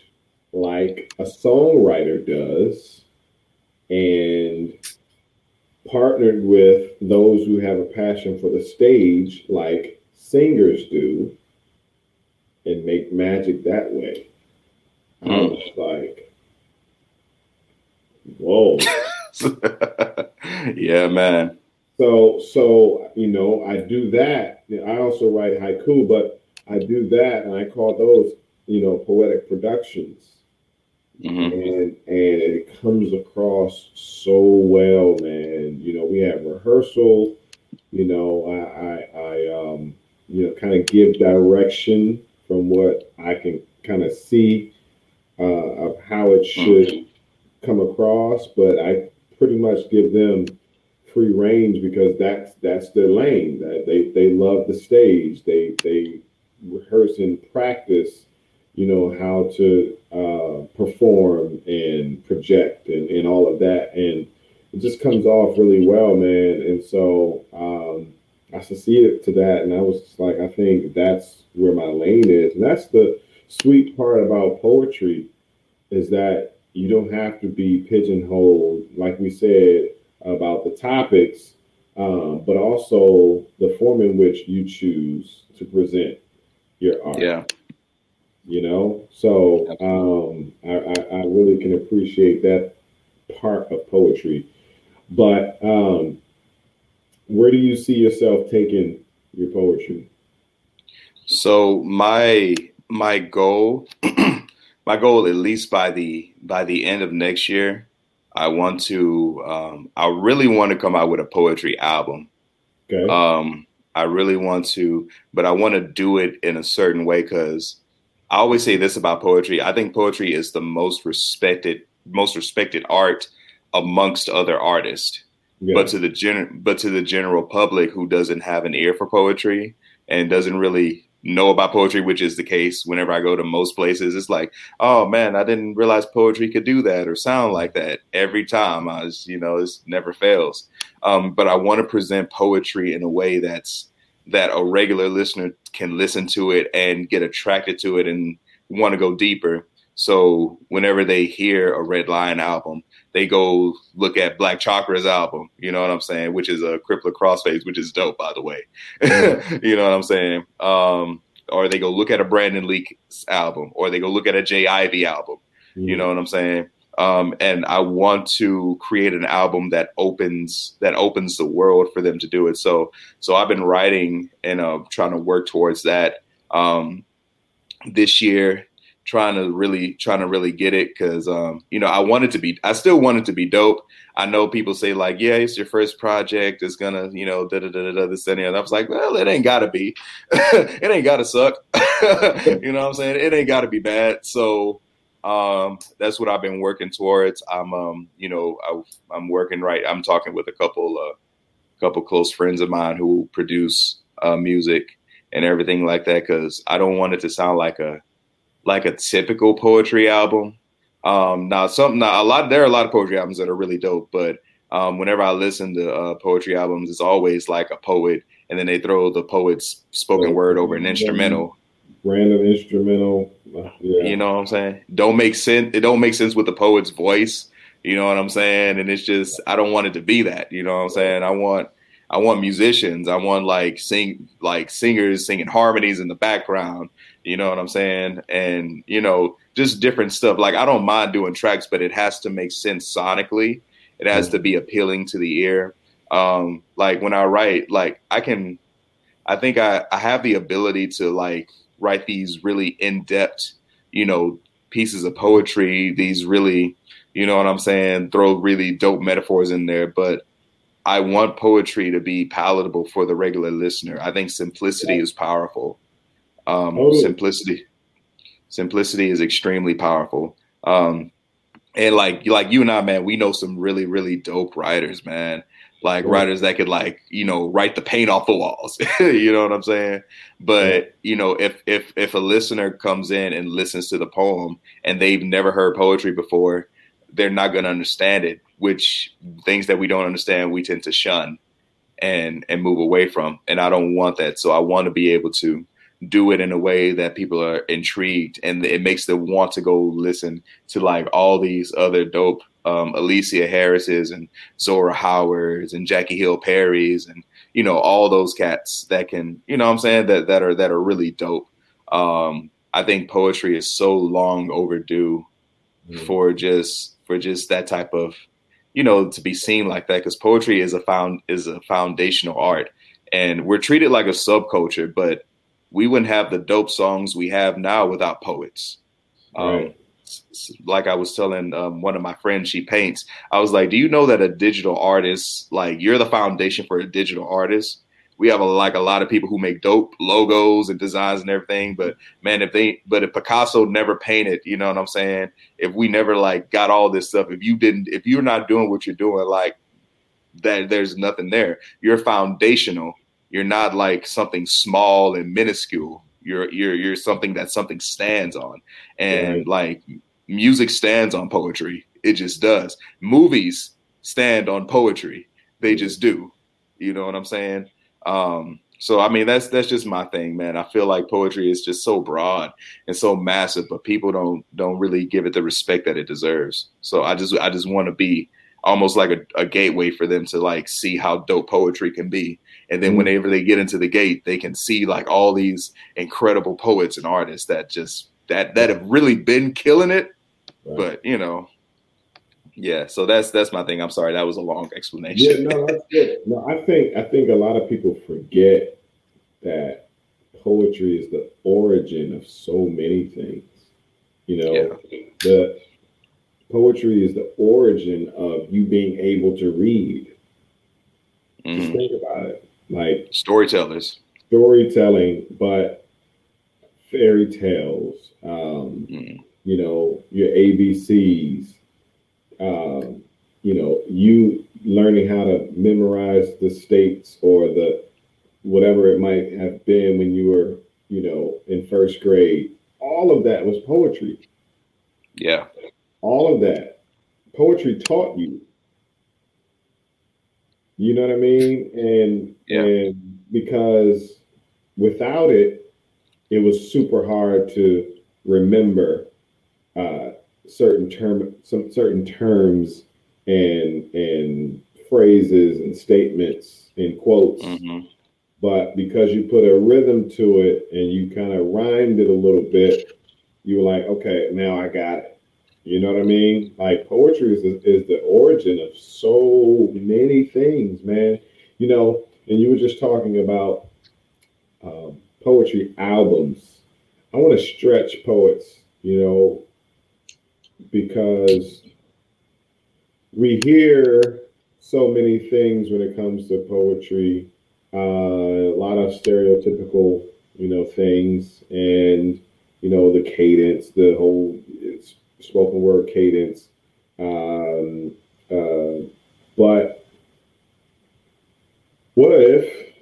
like a songwriter does and partnered with those who have a passion for the stage like singers do and make magic that way. Mm. I was like, whoa.
yeah, man.
So, so you know, I do that. I also write haiku, but I do that, and I call those, you know, poetic productions. Mm-hmm. And and it comes across so well, man. You know, we have rehearsal. You know, I I, I um, you know, kind of give direction from what I can kind of see uh, of how it should come across, but I pretty much give them free range because that's that's their lane. That they they love the stage. They they rehearse and practice, you know, how to uh, perform and project and, and all of that. And it just comes off really well, man. And so um, I succeeded to that, and I was just like, I think that's where my lane is, and that's the sweet part about poetry is that you don't have to be pigeonholed, like we said about the topics, um, but also the form in which you choose to present your art.
Yeah.
You know, so um, I, I, I really can appreciate that part of poetry. But um, where do you see yourself taking your poetry?
So my my goal, my goal at least by the by the end of next year, I want to um, I really want to come out with a poetry album. Okay. Um, I really want to, but I want to do it in a certain way because I always say this about poetry. I think poetry is the most respected most respected art amongst other artists. Yeah. But to the gen- but to the general public who doesn't have an ear for poetry and doesn't really know about poetry, which is the case whenever I go to most places, it's like, oh man, I didn't realize poetry could do that or sound like that every time. I was, you know, it never fails. Um, but I want to present poetry in a way that's that a regular listener can listen to it and get attracted to it and want to go deeper. So whenever they hear a Red Lion album, they go look at Black Chakra's album, you know what I'm saying, which is a Crippler Crossface, which is dope, by the way. you know what I'm saying? Um, or they go look at a Brandon Leake's album, or they go look at a J Ivy album. Mm-hmm. You know what I'm saying? Um, and I want to create an album that opens that opens the world for them to do it. So so I've been writing and uh, trying to work towards that um, this year, trying to really trying to really get it because um, you know I want it to be I still want it to be dope. I know people say like, yeah, it's your first project, it's gonna you know da da da da da this and that. I was like, well, it ain't gotta be, it ain't gotta suck. you know what I'm saying? It ain't gotta be bad. So um, that's what I've been working towards. I'm, um, you know, I, am working right. I'm talking with a couple, uh, couple close friends of mine who produce uh, music and everything like that because I don't want it to sound like a like a typical poetry album. Um, now, something a lot there are a lot of poetry albums that are really dope, but um, whenever I listen to uh, poetry albums, it's always like a poet, and then they throw the poet's spoken word over an instrumental
random instrumental.
Yeah. You know what I'm saying? Don't make sense. It don't make sense with the poet's voice. You know what I'm saying? And it's just I don't want it to be that. You know what I'm saying? I want I want musicians. I want like sing like singers singing harmonies in the background. You know what I'm saying? And you know just different stuff. Like I don't mind doing tracks, but it has to make sense sonically. It has mm-hmm. to be appealing to the ear. Um, like when I write, like I can, I think I I have the ability to like write these really in-depth, you know, pieces of poetry, these really, you know what I'm saying, throw really dope metaphors in there, but I want poetry to be palatable for the regular listener. I think simplicity yeah. is powerful. Um, totally. Simplicity, simplicity is extremely powerful. Um, and like like you and I, man, we know some really really dope writers, man like writers that could like you know write the paint off the walls. You know what i'm saying? But you know if if if a listener comes in and listens to the poem and they've never heard poetry before they're not going to understand it which things that we don't understand we tend to shun and and move away from. And i don't want that. So i want to be able to do it in a way that people are intrigued and it makes them want to go listen to like all these other dope um, Alicia Harris's and Zora Howard's and Jackie Hill Perry's and you know all those cats that can you know I'm saying that that are that are really dope. Um, I think poetry is so long overdue mm. for just for just that type of you know to be seen like that because poetry is a found is a foundational art and we're treated like a subculture but we wouldn't have the dope songs we have now without poets um, right. um, like I was telling um, one of my friends, she paints. I was like, "Do you know that a digital artist, like you're the foundation for a digital artist? We have a, like a lot of people who make dope logos and designs and everything, but man, if they, but if Picasso never painted, you know what I'm saying? If we never like got all this stuff, if you didn't, if you're not doing what you're doing, like that, there's nothing there. You're foundational. You're not like something small and minuscule you're you're you're something that something stands on, and like music stands on poetry. It just does. Movies stand on poetry. They just do. You know what I'm saying? Um, so I mean that's that's just my thing, man. I feel like poetry is just so broad and so massive, but people don't don't really give it the respect that it deserves. So I just I just want to be almost like a, a, gateway for them to like see how dope poetry can be. And then whenever they get into the gate, they can see like all these incredible poets and artists that just that that have really been killing it. Right. But you know, yeah. So that's that's my thing. I'm sorry, that was a long explanation.
Yeah, no, that's good. No, I think I think a lot of people forget that poetry is the origin of so many things. You know, yeah. the poetry is the origin of you being able to read. Mm-hmm. Just think about it. Like
storytellers.
Storytelling, but fairy tales, um, mm-hmm. you know, your ABCs, um, you know, you learning how to memorize the states or the whatever it might have been when you were, you know, in first grade. All of that was poetry.
Yeah
all of that poetry taught you. You know what I mean? And yeah. and because without it, it was super hard to remember uh, certain term, some certain terms and and phrases and statements and quotes.
Mm-hmm.
But because you put a rhythm to it and you kind of rhymed it a little bit, you were like, okay, now I got it. You know what I mean? Like poetry is, is the origin of so many things, man. You know, and you were just talking about um, poetry albums. I want to stretch poets, you know, because we hear so many things when it comes to poetry, uh, a lot of stereotypical, you know, things, and you know the cadence, the whole spoken word cadence. Um, uh, but what if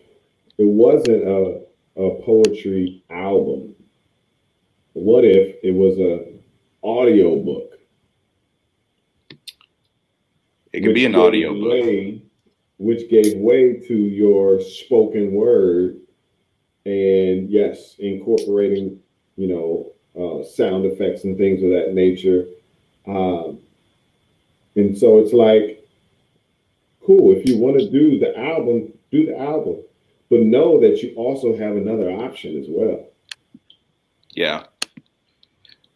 it wasn't a, a poetry album? What if it was a audio book?
It could be an audio book.
Which gave way to your spoken word and yes, incorporating, you know, uh, sound effects and things of that nature. Um, and so it's like, cool, if you want to do the album, do the album, but know that you also have another option as well.
Yeah.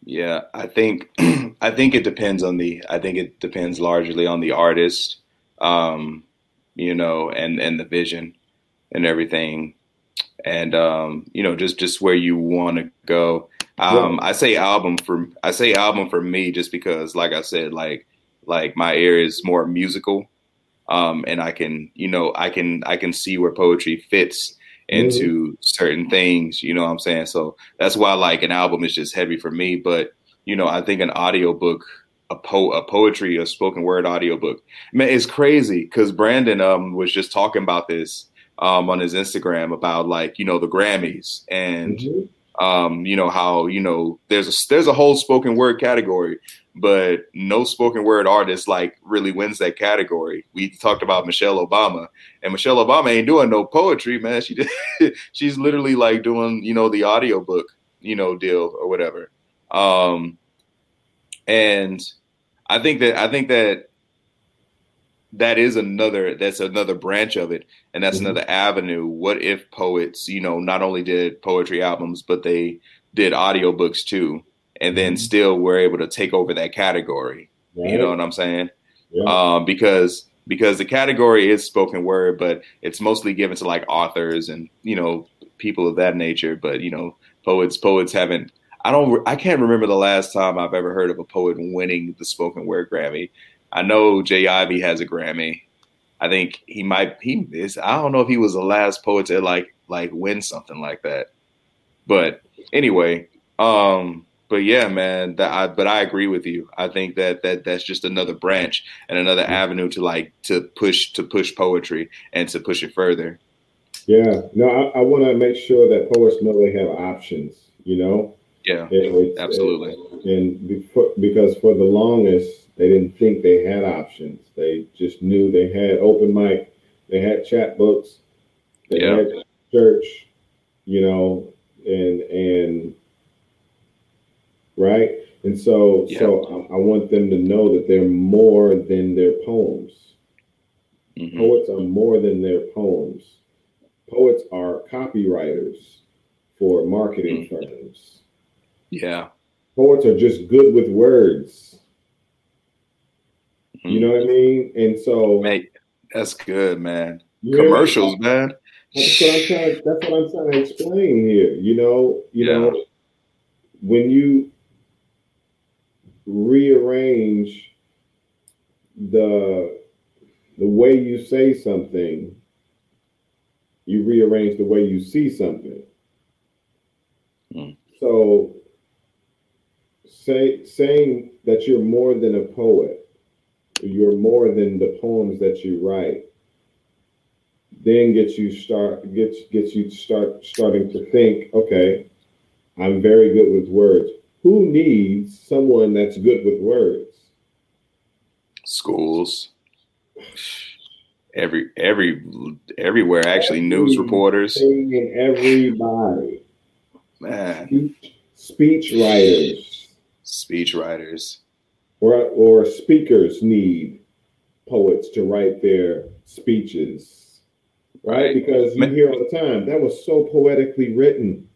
Yeah, I think I think it depends on the I think it depends largely on the artist, um, you know, and and the vision and everything, and um, you know, just just where you want to go. Um, I say album for I say album for me just because, like I said, like like my ear is more musical, um, and I can you know I can I can see where poetry fits into mm-hmm. certain things. You know what I'm saying? So that's why like an album is just heavy for me. But you know, I think an audiobook, a po a poetry, a spoken word audiobook, man, it's crazy because Brandon um was just talking about this um on his Instagram about like you know the Grammys and. Mm-hmm. Um, you know how you know there's a there's a whole spoken word category, but no spoken word artist like really wins that category. We talked about Michelle Obama, and Michelle Obama ain't doing no poetry, man. She she's literally like doing you know the audiobook you know deal or whatever. Um, and I think that I think that that is another that's another branch of it and that's mm-hmm. another avenue what if poets you know not only did poetry albums but they did audiobooks too and then mm-hmm. still were able to take over that category right. you know what i'm saying yeah. um, because because the category is spoken word but it's mostly given to like authors and you know people of that nature but you know poets poets haven't i don't i can't remember the last time i've ever heard of a poet winning the spoken word grammy I know J. Ivy has a Grammy. I think he might he is I don't know if he was the last poet to like like win something like that. But anyway, um but yeah, man, that I but I agree with you. I think that that that's just another branch and another avenue to like to push to push poetry and to push it further.
Yeah, no, I, I want to make sure that poets know they have options. You know.
Yeah, it, absolutely.
and before, because for the longest, they didn't think they had options. They just knew they had open mic, they had chapbooks, they had church, you know, and and right. And so, so I, I, want them to know that they're more than their poems. Mm-hmm. Poets are more than their poems. Poets are copywriters for marketing mm-hmm. firms.
Yeah.
Poets are just good with words. You know what I mean? And so,
Mate, that's good, man. Commercials, man.
That's what I'm trying. That's what I'm trying to explain here. You know, you yeah. know, when you rearrange the the way you say something, you rearrange the way you see something. Mm. So, say saying that you're more than a poet you're more than the poems that you write then gets you start gets gets you start starting to think okay i'm very good with words. Who needs someone that's good with words?
Schools.
Every every everywhere actually news reporters.
and everybody.
Man.
Speech, speech writers
speech writers.
Or or speakers need poets to write their speeches right, because you hear all the time that was so poetically written.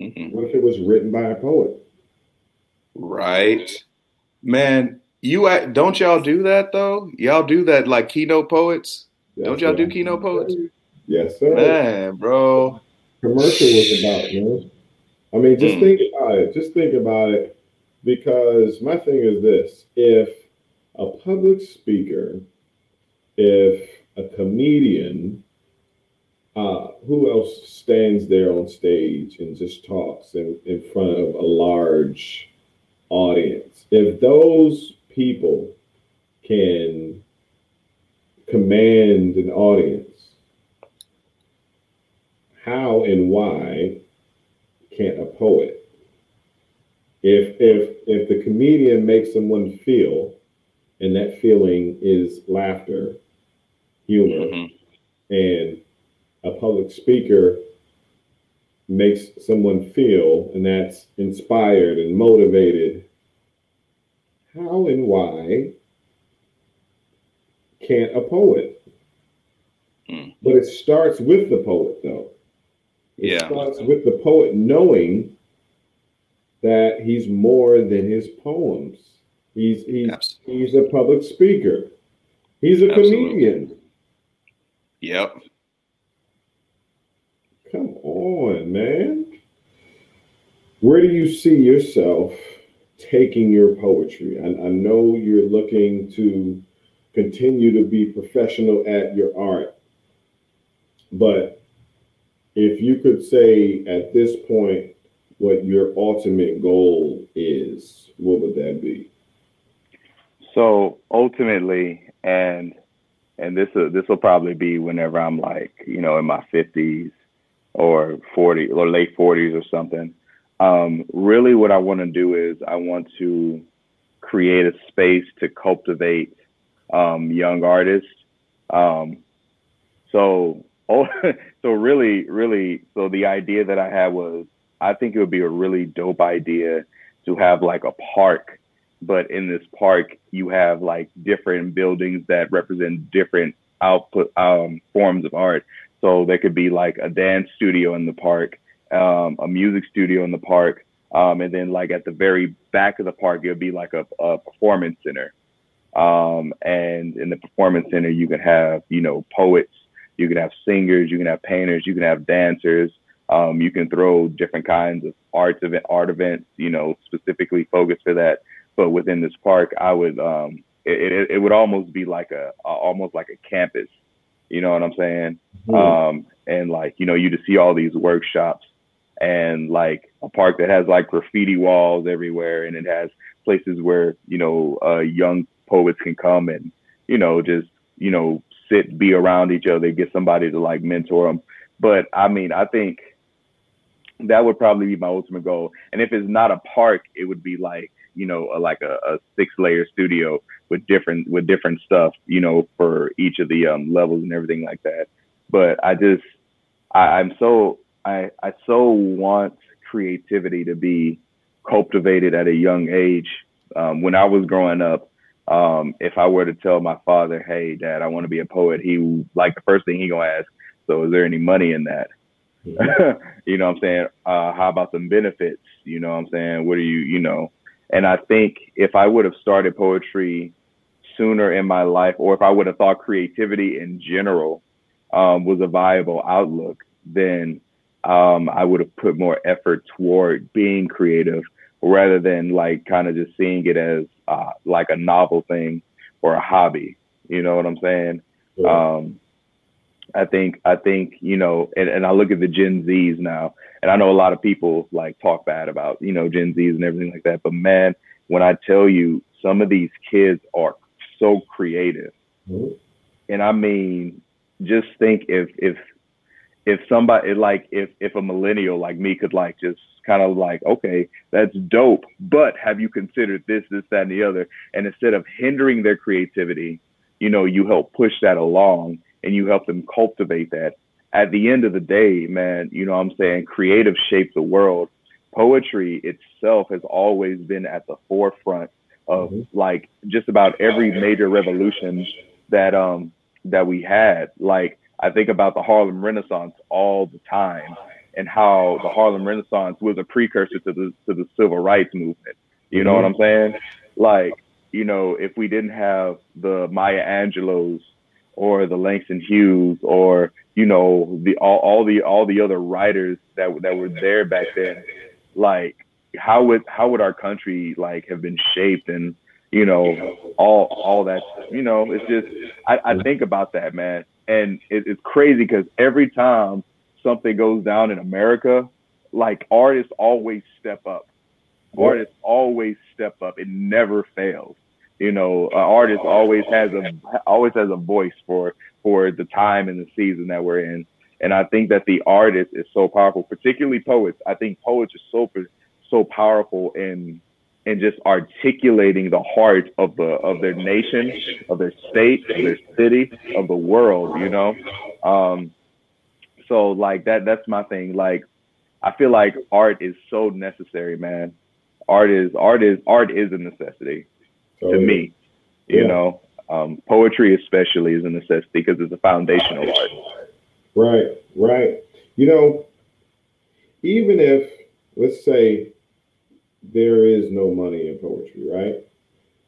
Mhm.
what if it was written by a poet?
Right. Man you act- don't y'all do that though? Y'all do that like keynote poets? Don't y'all
what
do keynote poets?
yes sir.
Man bro.
Commercial was about, man. I mean, just
Mm.
think about it. Just think about it. Because my thing is this if a public speaker, if a comedian, uh, who else stands there on stage and just talks in, in front of a large audience? If those people can command an audience, how and why can't a poet? If if if the comedian makes someone feel, and that feeling is laughter, humor,
Mhm.
and a public speaker makes someone feel, and that's inspired and motivated, how and why can't a poet?
Mm.
But it starts with the poet, though. It
Yeah.
starts with the poet knowing that he's more than his poems. He's he's
Absolutely.
he's a public speaker. He's a
Absolutely.
comedian.
yep
Come on, man. Where do you see yourself taking your poetry? I, I know you're looking to continue to be professional at your art, but if you could say at this point what your ultimate goal is, what would that be?
So ultimately, and and this will this will probably be whenever I'm like you know in my 50s or 40 or late 40s or something. Um, really, what I want to do is I want to create a space to cultivate um, young artists. Um, so oh, so really, really, so the idea that I had was I think it would be a really dope idea to have like a park but in this park you have like different buildings that represent different output um, forms of art. So there could be like a dance studio in the park um, a music studio in the park um, and then like at the very back of the park it would be like a, a performance center. Um, and in the performance center you can have you know poets you can have singers you can have painters you can have dancers um, you can throw different kinds of arts event art events you know specifically focused for that but within this park, I would um, it, it, it would almost be like a, a almost like a campus. You know what I'm saying? Um, and like you know, you just see all these workshops and like a park that has like graffiti walls everywhere, and it has places where you know uh, young poets can come and you know just you know sit, be around each other, get somebody to like mentor them. But I mean, I think that would probably be my ultimate goal. And if it's not a park, it would be like you know a, like a, a six layer studio with different with different stuff you know for each of the um, levels and everything like that. But I just I, I'm so I I so want creativity to be cultivated at a young age. Um, when I was growing up, um, if I were to tell my father, "Hey, Dad, I want to be a poet," he like the first thing he gonna ask, "So is there any money in that?" you know what I'm saying? Uh, how about some benefits? You know what I'm saying? What are you, you know? And I think if I would have started poetry sooner in my life, or if I would have thought creativity in general um, was a viable outlook, then um, I would have put more effort toward being creative rather than like kind of just seeing it as uh, like a novel thing or a hobby. You know what I'm saying? Um, I think I think you know, and, and I look at the Gen Zs now, and I know a lot of people like talk bad about you know Gen Zs and everything like that. But man, when I tell you, some of these kids are so creative,
Mhm.
and I mean, just think if if if somebody like if if a millennial like me could like just kind of like okay that's dope but have you considered this this that and the other and instead of hindering their creativity you know, you help push that along and you help them cultivate that. At the end of the day, man, you know what I'm saying? Creative shapes the world. Poetry itself has always been at the forefront of mm-hmm. like just about every major revolution that um that we had. Like I think about the Harlem Renaissance all the time and how the Harlem Renaissance was a precursor to the to the civil rights movement. You know mm-hmm. what I'm saying? Like, you know, if we didn't have the Maya Angelous or the Langston Hughes or you know the all, all the all the other writers that that were there back then, like how would how would our country like have been shaped and you know all all that you know it's just I, I think about that man and it, it's crazy because every time something goes down in America, like artists always step up. Artists always step up. It never fails. You know, an artist always has a always has a voice for for the time and the season that we're in. And I think that the artist is so powerful, particularly poets. I think poets are so so powerful in in just articulating the heart of the of their nation, of their state, of their city, of the world. You know, um, so like that that's my thing. Like I feel like art is so necessary, man. Art is art is art is a necessity to me. You know, um, poetry especially is a necessity because it's a foundational art.
Right, right. You know, even if let's say there is no money in poetry, right?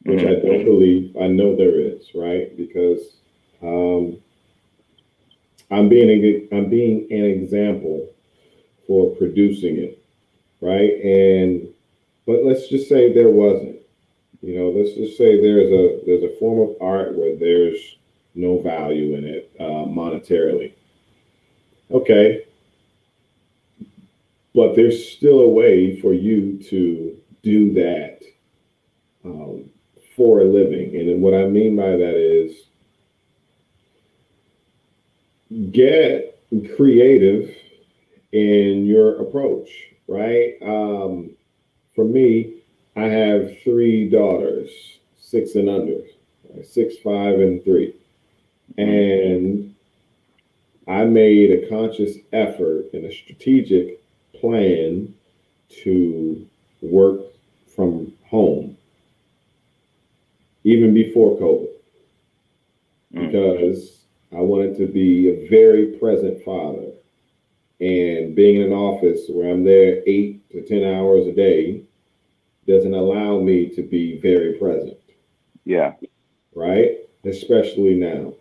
Which mm-hmm. I don't believe. I know there is, right? Because um, I'm being a, I'm being an example for producing it, right? And but let's just say there wasn't. You know, let's just say there's a there's a form of art where there's no value in it uh, monetarily. Okay, but there's still a way for you to do that um, for a living, and what I mean by that is get creative in your approach, right? Um, for me, I have three daughters, six and under, six, five, and three. And I made a conscious effort and a strategic plan to work from home, even before COVID, mm. because I wanted to be a very present father. And being in an office where I'm there eight to 10 hours a day doesn't allow me to be very present.
Yeah.
Right? Especially now.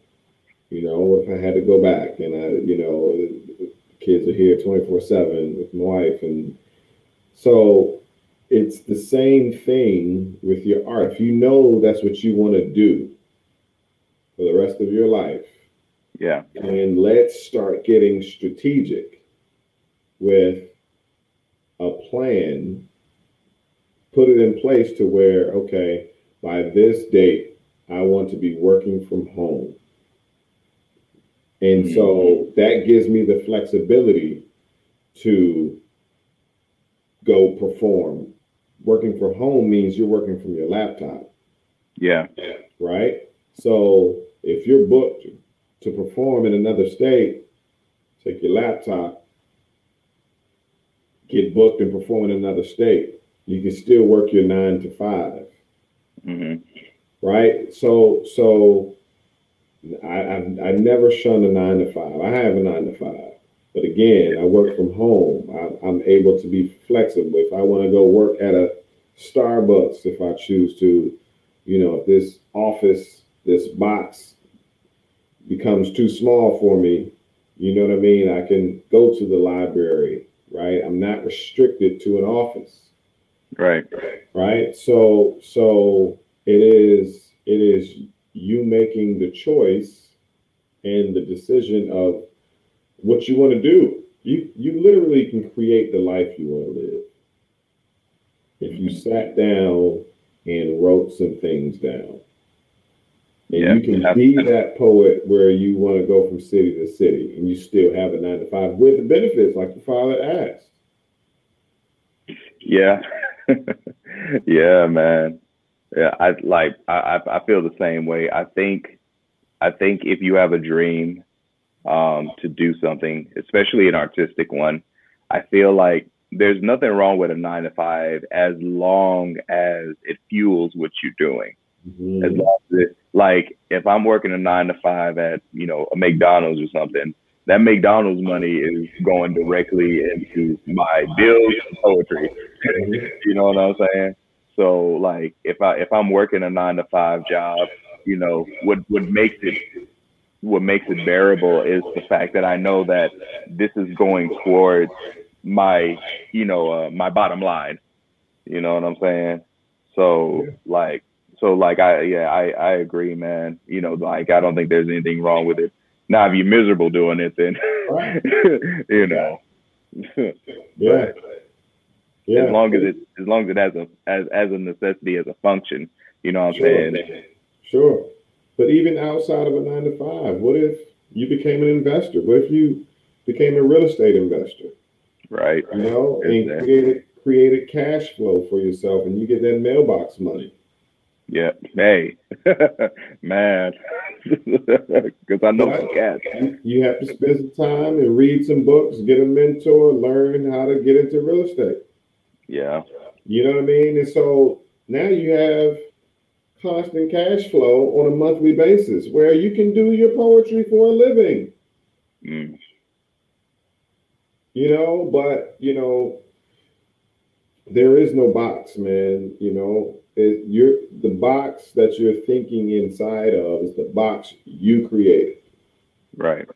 You know, if I had to go back and I, you know, kids are here 24 7 with my wife. And so it's the same thing with your art. If you know that's what you want to do for the rest of your life,
yeah.
And let's start getting strategic with a plan, put it in place to where, okay, by this date, I want to be working from home. And mm-hmm. so that gives me the flexibility to go perform. Working from home means you're working from your laptop.
Yeah.
Right? So if you're booked to perform in another state, take your laptop, get booked and perform in another state. You can still work your nine to 5
mm-hmm.
right? So, so I, I I never shunned a nine to five. I have a nine to five, but again, I work from home. I, I'm able to be flexible. If I want to go work at a Starbucks, if I choose to, you know, if this office, this box becomes too small for me, you know what I mean? I can go to the library, right? I'm not restricted to an office.
Right.
Right. So so it is it is you making the choice and the decision of what you want to do. You you literally can create the life you want to live. If you mm-hmm. sat down and wrote some things down. And yeah, you can be that poet where you want to go from city to city and you still have a nine to five with the benefits like your father asked.
Yeah. yeah, man. Yeah, I like I I feel the same way. I think I think if you have a dream um, to do something, especially an artistic one, I feel like there's nothing wrong with a nine to five as long as it fuels what you're doing. Mm-hmm. As long as it, like if I'm working a nine to five at you know a McDonald's or something, that McDonald's money is going directly into my bills and poetry. you know what I'm saying? So like if I if I'm working a nine to five job, you know what what makes it what makes it bearable is the fact that I know that this is going towards my you know uh, my bottom line. You know what I'm saying? So like so like I yeah I I agree, man. You know like I don't think there's anything wrong with it. Now if you're miserable doing it, then you know.
yeah.
Yeah. As long as it as long as it has a as as a necessity as a function, you know what I'm sure. saying?
Sure. But even outside of a nine to five, what if you became an investor? What if you became a real estate investor?
Right.
You know, and created created cash flow for yourself and you get that mailbox money.
Yeah. Hey, man. Because I know
But
some cats.
you, you have to spend some time and read some books, get a mentor, learn how to get into real estate.
Yeah.
You know what I mean? And so now you have constant cash flow on a monthly basis where you can do your poetry for a living.
Mm.
you know but you know there is no box man you know it, you're the box that you're thinking inside of is the box you created
Right.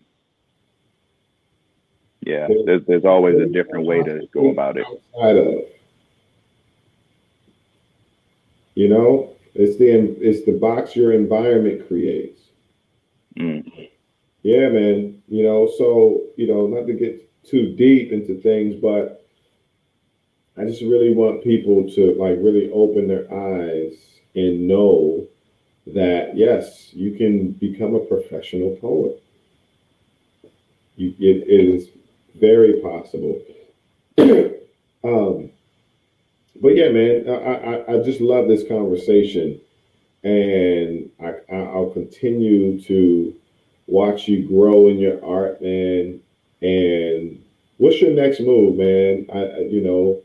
Yeah. There's there's always a different way to go about it.
outside of you know it's the it's the box your environment creates.
Mm.
yeah man you know so you know not to get too deep into things but i just really want people to like really open their eyes and know that yes you can become a professional poet. You, it, it is very possible but yeah man I, I i just love this conversation. And I, i'll continue to watch you grow in your art man. And what's your next move man? I I- you know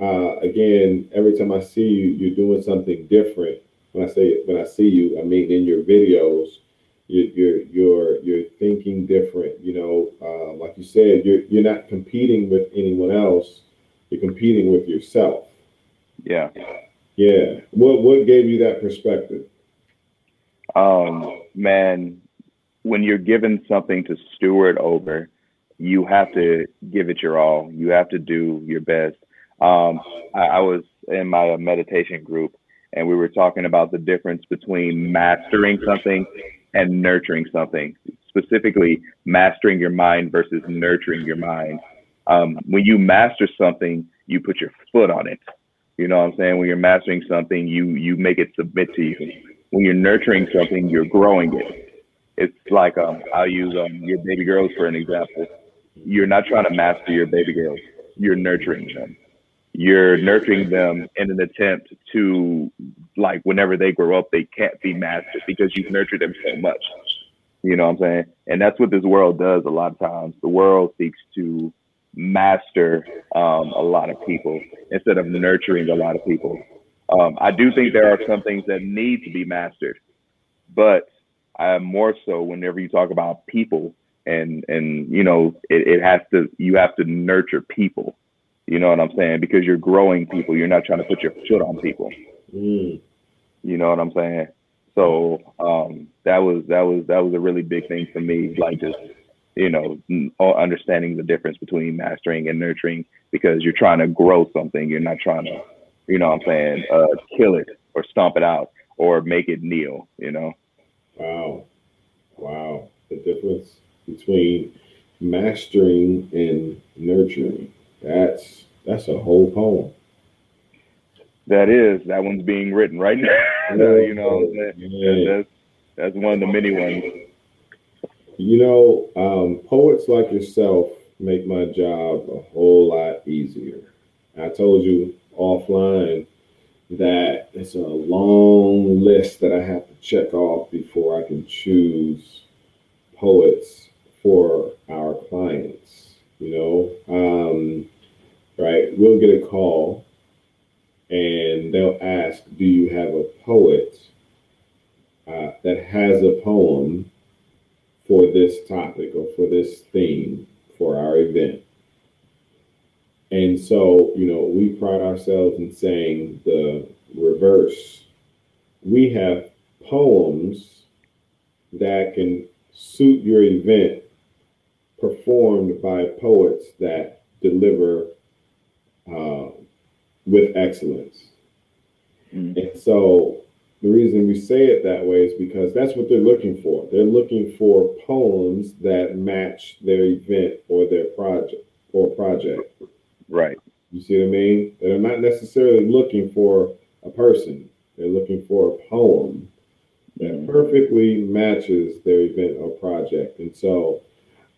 uh again every time i see you you're doing something different. When i say when i see you i mean in your videos you, you're you're you're thinking different you know uh, like you said you're you're not competing with anyone else. You're competing with yourself
Yeah.
yeah what what gave you that perspective
Um, man, when you're given something to steward over, you have to give it your all. You have to do your best. Um, I, I was in my uh, meditation group and we were talking about the difference between mastering something and nurturing something, specifically mastering your mind versus nurturing your mind. Um, when you master something, you put your foot on it. You know what I'm saying? When you're mastering something, you you make it submit to you. When you're nurturing something, you're growing it. It's like um, I'll use um, your baby girls for an example. You're not trying to master your baby girls. You're nurturing them. You're nurturing them in an attempt to, like, whenever they grow up, they can't be mastered because you've nurtured them so much. You know what I'm saying? And that's what this world does a lot of times. The world seeks to master um, a lot of people instead of nurturing a lot of people. Um, I do think there are some things that need to be mastered, but uh, more so whenever you talk about people and and you know it, it has to you have to nurture people. You know what I'm saying? Because you're growing people. You're not trying to put your foot on people.
Mm,
You know what I'm saying? So um, that was that was that was a really big thing for me. Like just you know understanding the difference between mastering and nurturing because you're trying to grow something. You're not trying to you know what I'm saying uh, kill it or stomp it out or make it kneel. You know.
wow wow the difference between mastering and nurturing that's that's a whole poem
That is that one's being written right now. you know what
Yeah.
That's that's one of the many ones.
You know, um, poets like yourself make my job a whole lot easier. I told you offline that it's a long list that I have to check off before I can choose poets for our clients. You know, um, right? We'll get a call and they'll ask, Do you have a poet uh, that has a poem for this topic or for this theme for our event? And so, you know, we pride ourselves in saying the reverse. We have poems that can suit your event performed by poets that deliver uh, with excellence. Mm-hmm. And so the reason we say it that way is because that's what they're looking for. They're looking for poems that match their event or their project or project.
Right.
You see what I mean? They're not necessarily looking for a person. They're looking for a poem that mm-hmm. perfectly matches their event or project. And so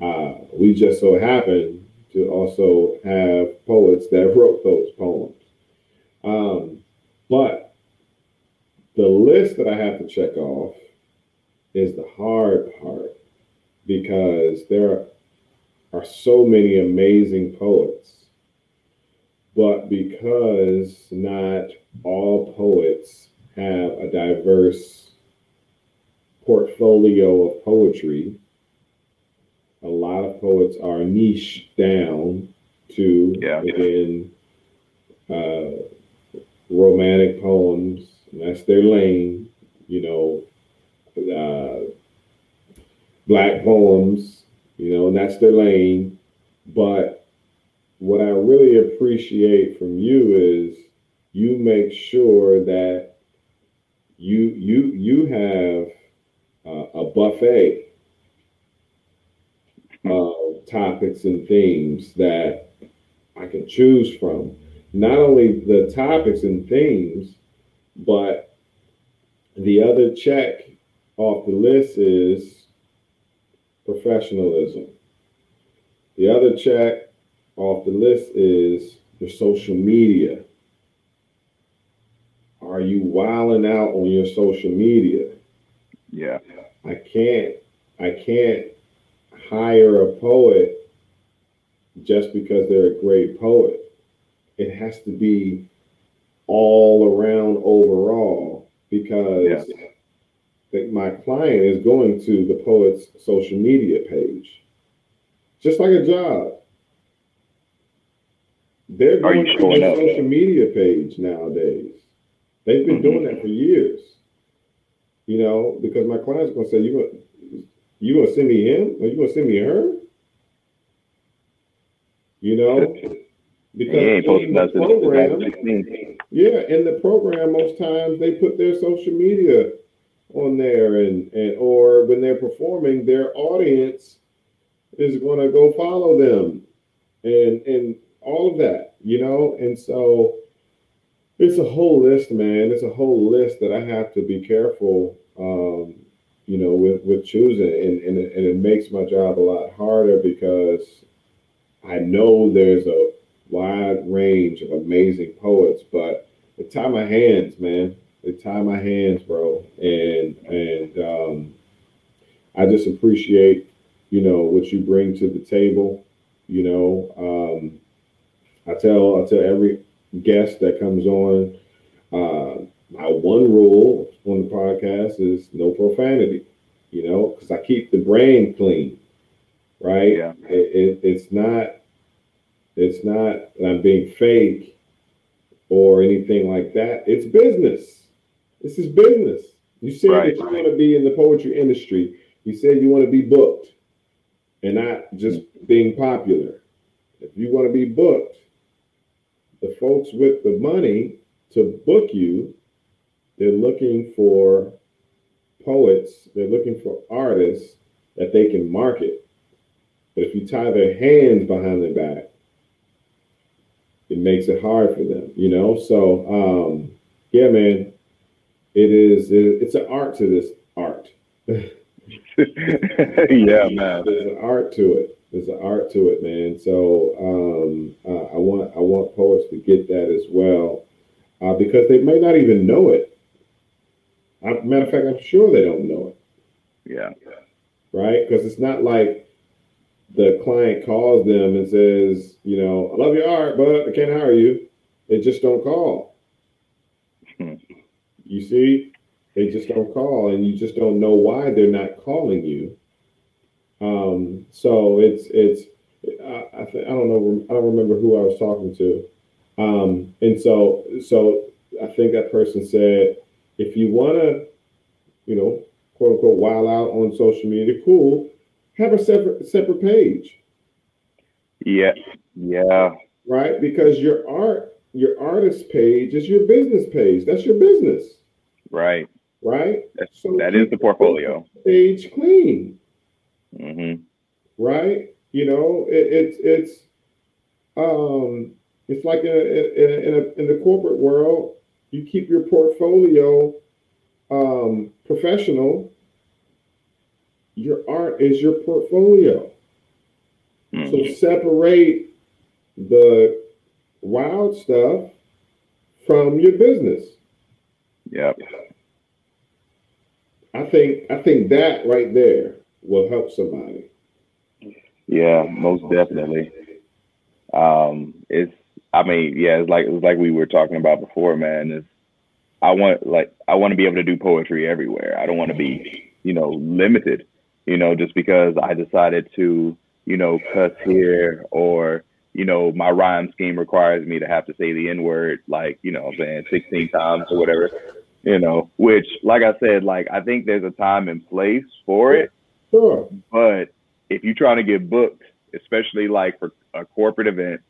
uh, we just so happen to also have poets that wrote those poems. Um, but the list that I have to check off is the hard part because there are so many amazing poets. But because not all poets have a diverse portfolio of poetry, a lot of poets are niche down to
yeah.
within uh, romantic poems. That's their lane, you know. Uh, black poems, you know, and that's their lane. But what I really appreciate from you is you make sure that you you you have uh, a buffet of topics and themes that I can choose from not only the topics and themes, but the other check off the list is professionalism. The other check off the list is your social media. Are you wilding out on your social media?
Yeah.
I can't I can't hire a poet just because they're a great poet it has to be all around overall because yeah. my client is going to the poet's social media page, just like a job. They're going to their social media page nowadays. They've been mm-hmm. doing that for years. You know, because my client's gonna say, "You gonna you gonna send me him, or you gonna send me her?" You know,
Because in the program,
yeah, in the program, most times they put their social media on there, and and or when they're performing, their audience is going to go follow them, and and all of that, you know, and so it's a whole list, man. It's a whole list that I have to be careful, um, you know, with with choosing, and and it, and it makes my job a lot harder because I know there's a wide range of amazing poets, but they tie my hands, man. They tie my hands, bro. And and um, I just appreciate, you know, what you bring to the table. You know, um, I tell I tell every guest that comes on, uh, my one rule on the podcast is no profanity. You know, because I keep the brain clean, right?
Yeah.
It, it, it's not it's not that I'm being fake or anything like that. It's business. This is business. You said right. that you want to be in the poetry industry. You said you want to be booked and not just being popular. If you want to be booked, the folks with the money to book you, they're looking for poets, they're looking for artists that they can market. But if you tie their hands behind their back, it makes it hard for them, you know. So um, yeah, man, it is. It, it's an art to this art.
yeah, man.
There's an art to it. There's an art to it, man. So um, uh, I want I want poets to get that as well, uh, because they may not even know it. I, matter of fact, I'm sure they don't know it,
Yeah.
right? Because it's not like the client calls them and says, you know, I love your art, but I can't hire you. They just don't call.
Hmm.
You see, they just don't call, and you just don't know why they're not calling you. Um, so it's it's I I, th- I don't know I don't remember who I was talking to, um, and so so I think that person said if you want to, you know, quote unquote, wild out on social media, cool. Have a separate separate page,
Yeah. Yeah.
right? Because your art your artist page is your business page. That's your business,
Right.
right?
That's,
So
that is the portfolio.
Page clean.
Mm-hmm.
right? You know, it, it's it's um it's like in a, in a, in, a, in the corporate world, you keep your portfolio um, professional. Your art is your portfolio.
Mm.
So separate the wild stuff from your business.
Yep.
I think I think that right there will help somebody.
Yeah, most definitely. Um, it's I mean, yeah, it's like it's like we were talking about before, man. Is I want like I want to be able to do poetry everywhere. I don't want to be, you know, limited, you know, just because I decided to, you know, cuss here or, you know, my rhyme scheme requires me to have to say the N word like, you know, I'm saying 16 times or whatever, you know, which like I said, like I think there's a time and place for it.
Sure.
But if you're trying to get booked, especially like for a corporate event,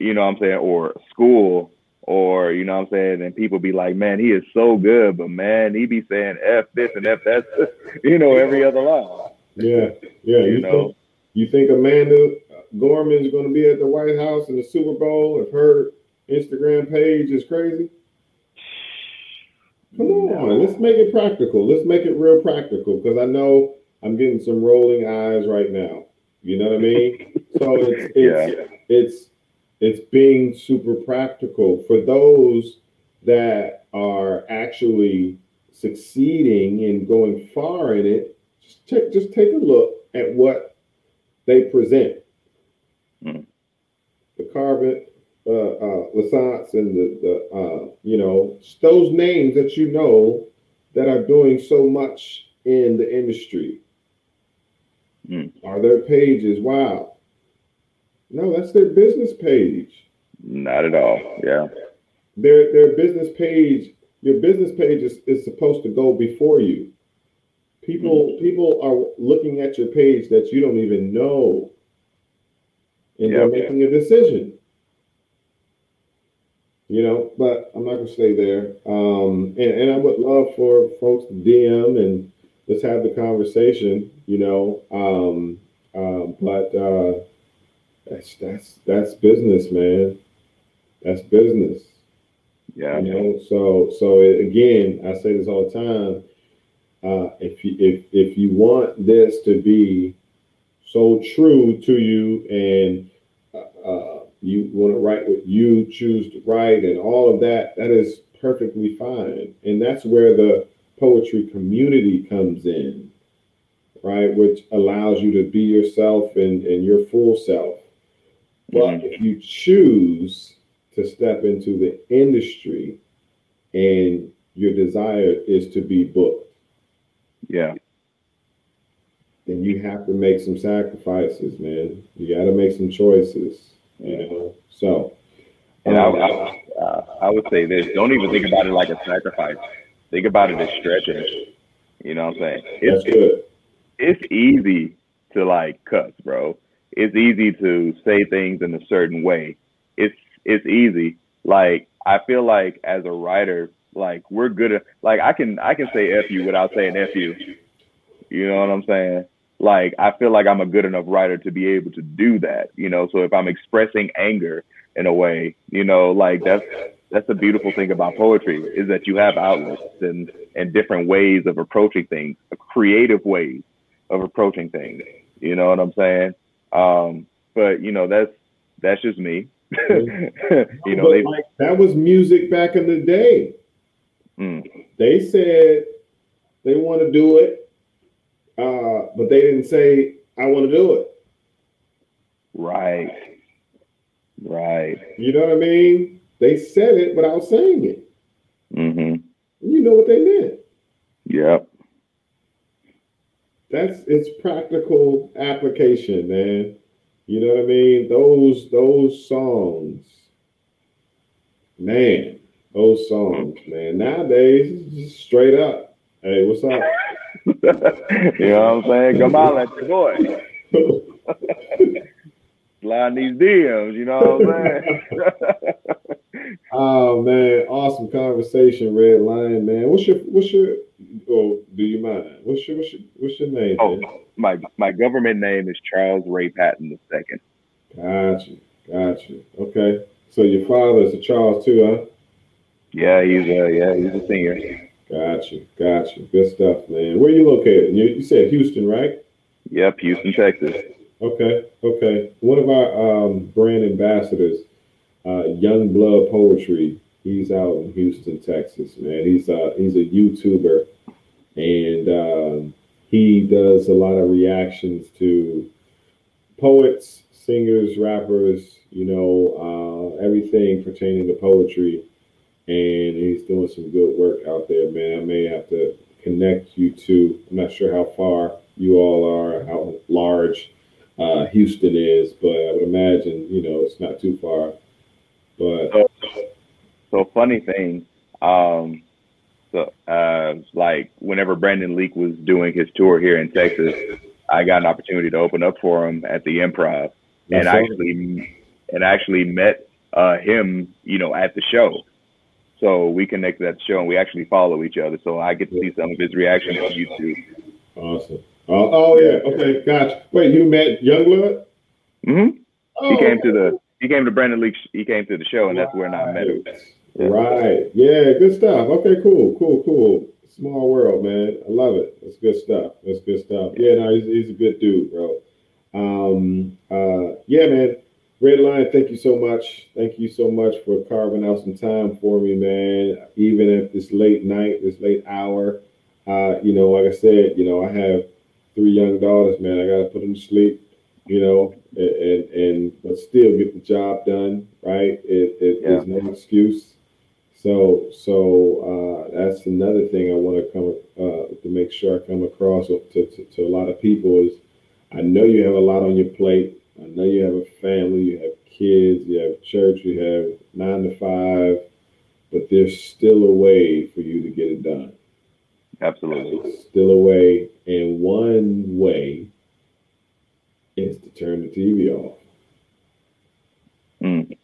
you know what I'm saying, or school, or you know what I'm saying, and people be like, man, he is so good, but man, he be saying F this and F that, you know, every other line.
Yeah. Yeah.
You
You,
know.
think you think Amanda Gorman's going to be at the White House in the Super Bowl if her Instagram page is crazy? Come on, let's make it practical. Let's make it real practical because I know I'm getting some rolling eyes right now. You know what I mean? So it's it's it's it's being super practical for those that are actually succeeding and going far in it. Just take just take a look at what they present.
Hmm.
The Carvens, uh, uh, and the the uh, you know those names that you know that are doing so much in the industry.
Hmm.
Are their pages? Wow. No, that's their business page.
Not at all. Yeah.
Their their business page, your business page is, is supposed to go before you. People people are looking at your page that you don't even know. And they're
Yeah.
making a decision. You know, but I'm not gonna stay there. Um, and, and I would love for folks to DM and let's have the conversation, you know. Um, um, but uh, that's that's that's business, man. That's business.
Yeah.
You know, so so again, I say this all the time. Uh, if you if if you want this to be so true to you, and uh, uh, you want to write what you choose to write, and all of that, that is perfectly fine, and that's where the poetry community comes in, right? Which allows you to be yourself and and your full self. But
Mhm.
if you choose to step into the industry and your desire is to be booked,
Yeah.
then you have to make some sacrifices, man. You got to make some choices, you know. So,
And I,
um,
I, uh, I would say this: don't even think about it like a sacrifice. Think about it as stretching. You know what I'm saying?
that's
It's
good.
it's easy to like cuss, bro. It's easy to say things in a certain way. It's it's easy. Like I feel like as a writer, like we're good at like I can I can say F you without saying F you. You know what I'm saying? Like I feel like I'm a good enough writer to be able to do that. You know, so if I'm expressing anger in a way, you know, like that's that's the beautiful thing about poetry is that you have outlets and and different ways of approaching things, creative ways of approaching things. You know what I'm saying? Um, but you know that's that's just me. you know they
like, that was music back in the day.
Mm,
They said they want to do it, uh, but they didn't say I want to do it.
Right. Right.
You know what I mean? They said it without saying it.
Mm-hmm.
You know what they meant.
Yep.
That's it's practical application, man. You know what I mean? Those those songs, man, those songs, man. Nowadays, it's just straight up. Hey, what's up?
you know what I'm saying? Come on, let your boy. Slide these DMs, you know what I'm saying?
oh man, awesome conversation, Red Lion, man. What's your what's your oh do you mind? What's your what's your what's your name?
Oh,
man?
my my government name is Charles Ray Patton II.
Got you, got you. Okay. So your father is a Charles too, huh?
Yeah, he's a yeah, he's a senior.
Got you, got you. Good stuff, man. Where you located? You, you said Houston, right?
Yep, Houston, Texas.
Okay, okay. One of our um, brand ambassadors, uh, Young Blood Poetry. He's out in Houston, Texas, man. He's uh, he's a YouTuber, and um, he does a lot of reactions to poets, singers, rappers. You know, uh, everything pertaining to poetry, and he's doing some good work out there, man. I may have to connect you to. I'm not sure how far you all are, how large uh, Houston is, but I would imagine you know it's not too far. But
So, so funny thing, um, so uh, like whenever Brandon Leake was doing his tour here in Texas, I got an opportunity to open up for him at the Improv, and
Yes, sir.
actually, and actually met uh, him, you know, at the show. So we connected at the show, and we actually follow each other. So I get to see some of his reactions on YouTube.
awesome. Oh, oh yeah, okay, gotcha. Wait, you met Youngblood?
hmm
Oh,
He came to the he came to Brandon Leake. He came to the show, and that's where I met him. Yeah.
Right. Yeah, good stuff. Okay, cool, cool, cool. Small world, man. I love it. That's good stuff. That's good stuff. Yeah, no, he's, he's a good dude, bro. Um, uh, yeah, man. Red Lion, thank you so much. Thank you so much for carving out some time for me, man. Even at this late night, this late hour. Uh, you know, like I said, you know, I have three young daughters, man. I gotta put them to sleep, you know, and and, and but still get the job done, right? It, it
Yeah.
there's no excuse. So so uh, that's another thing I want to come uh, to make sure I come across to, to, to a lot of people is I know you have a lot on your plate. I know you have a family, you have kids, you have church, you have nine to five, but there's still a way for you to get it done.
Absolutely.
There's still a way, and one way is to turn the TV off.
Mm.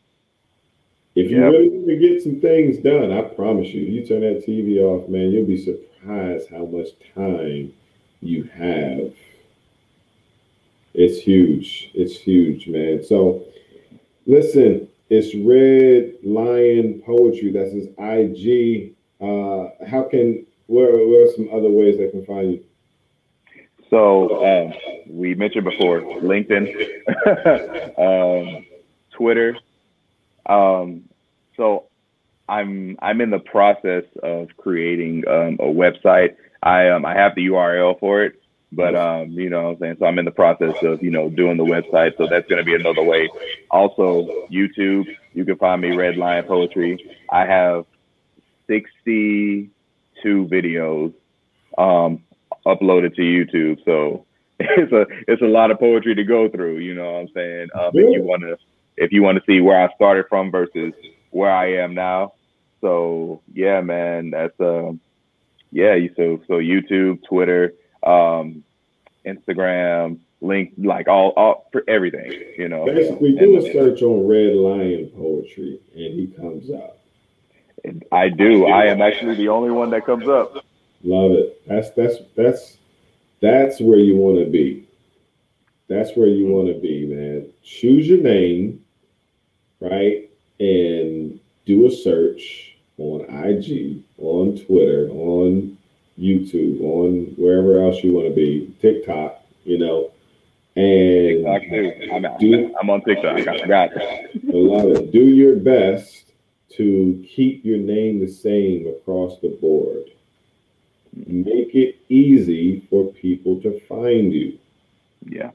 If you
Yep.
really want to get some things done, I promise you, you turn that TV off, man, you'll be surprised how much time you have. It's huge. It's huge, man. So, listen, it's Red Lion Poetry. That's his IG. Uh, how can where where are some other ways they can find you?
So um, we mentioned before LinkedIn, um, Twitter. Um, so I'm I'm in the process of creating um, a website. I um, I have the URL for it, but um, you know what I'm saying. So I'm in the process of you know doing the website. So that's going to be another way. Also YouTube. You can find me Red Lion Poetry. I have 62 videos um, uploaded to YouTube. So it's a it's a lot of poetry to go through. You know what I'm saying? Um, if you want to if you want to see where I started from versus where I am now. So yeah, man, that's um yeah. So so YouTube, Twitter, um, Instagram, link like all all for everything. You know.
Basically, do a search on Red Lion Poetry, and he comes up.
And I do. I am actually the only one that comes up.
Love it. That's that's that's that's where you want to be. That's where you want to be, man. Choose your name, right, and do a search on IG, on Twitter, on YouTube, on wherever else you want to be, TikTok, you know, and
I'm,
do
I'm on TikTok. I forgot.
I love it. Do your best to keep your name the same across the board. make it easy for people to find you.
Yeah.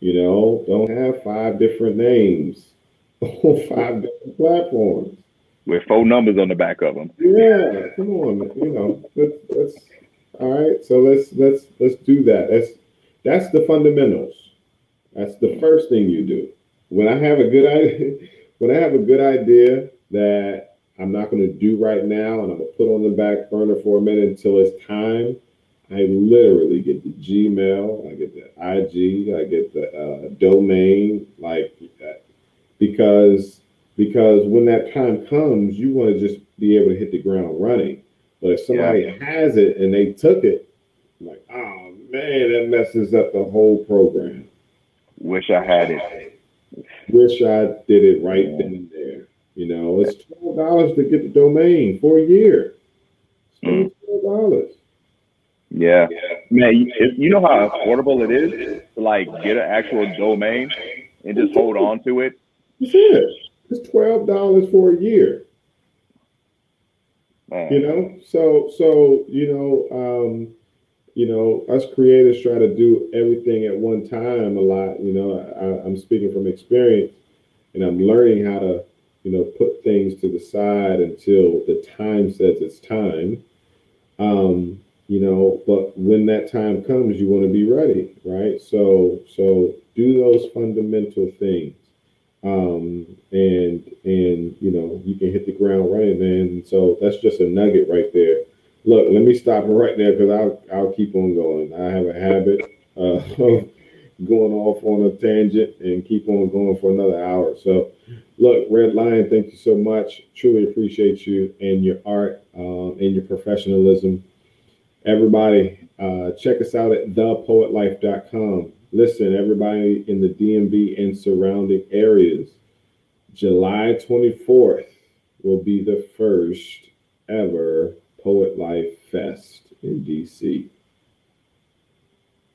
You know, don't have five different names on five different platforms.
With four numbers on the back of them.
Yeah, come on, you know, all right. So let's let's let's do that. That's that's the fundamentals. That's the first thing you do. When I have a good idea, when I have a good idea that I'm not going to do right now, and I'm gonna put on the back burner for a minute until it's time. I literally get the Gmail, I get the IG, I get the uh, domain, like that, because because when that time comes, you want to just be able to hit the ground running. But if somebody yeah. has it and they took it, I'm like, oh man, that messes up the whole program.
Wish I had it.
Wish I did it right yeah. then and there. You know, it's twelve dollars to get the domain for a year. Mm. Twelve dollars.
Yeah. yeah, man. You, you know how affordable it is to like get an actual domain and just hold on to it.
That's it. It's twelve dollars for a year. Man. You know, so so you know, um, you know, us creators try to do everything at one time a lot. You know, I, I'm speaking from experience, and I'm learning how to, you know, put things to the side until the time says it's time. Um, you know but when that time comes you want to be ready right so so do those fundamental things um and and you know you can hit the ground running and so that's just a nugget right there. Look let me stop right there because i'll i'll keep on going. I have a habit uh, of going off on a tangent and keep on going for another hour. So look red lion thank you so much. Truly appreciate you and your art um, and your professionalism. Everybody, uh, check us out at thepoetlife.com. Listen, everybody in the DMV and surrounding areas, July 24th will be the first ever Poet Life Fest in DC.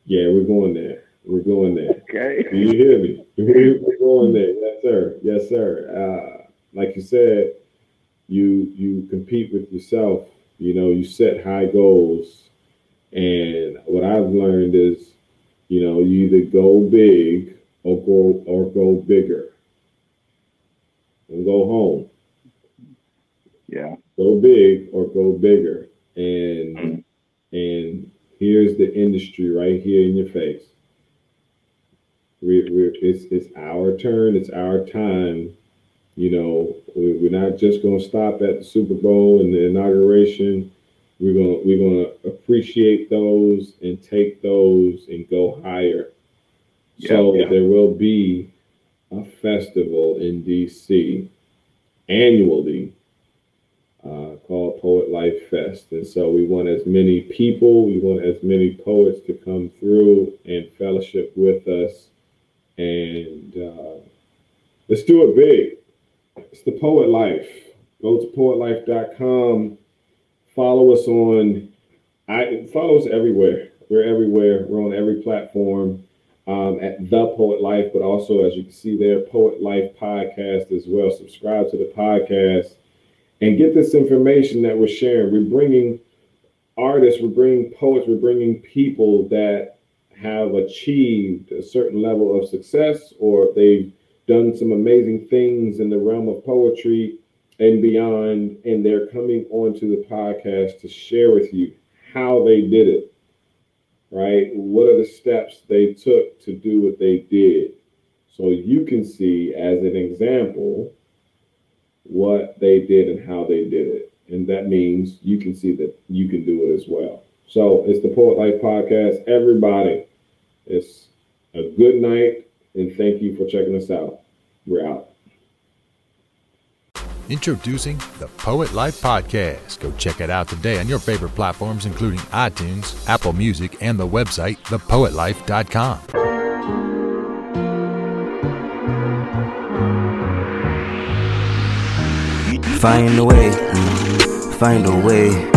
Yeah, we're going there. We're going there.
Okay.
Do you hear me? We're going there. Yes, sir. Yes, sir. Uh, like you said, you you compete with yourself you know, you set high goals. And what I've learned is, you know, you either go big or go or go bigger. And go home.
Yeah.
Go big or go bigger. And mm-hmm. and here's the industry right here in your face. We, we're, it's, it's our turn, it's our time you know, we're not just going to stop at the Super Bowl and the inauguration. We're gonna we're going to appreciate those and take those and go higher. Yeah, so yeah. there will be a festival in DC annually uh, called Poet Life Fest, and so we want as many people, we want as many poets to come through and fellowship with us, and uh, let's do it big. It's the Poet Life. Go to poetlife.com. Follow us on I follow us everywhere. We're everywhere. We're on every platform um, at the Poet Life, but also as you can see there, Poet Life podcast as well. Subscribe to the podcast and get this information that we're sharing. We're bringing artists, we're bringing poets, we're bringing people that have achieved a certain level of success or they've done some amazing things in the realm of poetry and beyond. And they're coming onto the podcast to share with you how they did it, right? What are the steps they took to do what they did? So you can see as an example what they did and how they did it. And that means you can see that you can do it as well. So it's the Poet Life Podcast. Everybody, it's a good night and thank you for checking us out. We're out.
Introducing the Poet Life Podcast. Go check it out today on your favorite platforms, including iTunes, Apple Music, and the website, thepoetlife.com.
Find a way, find a way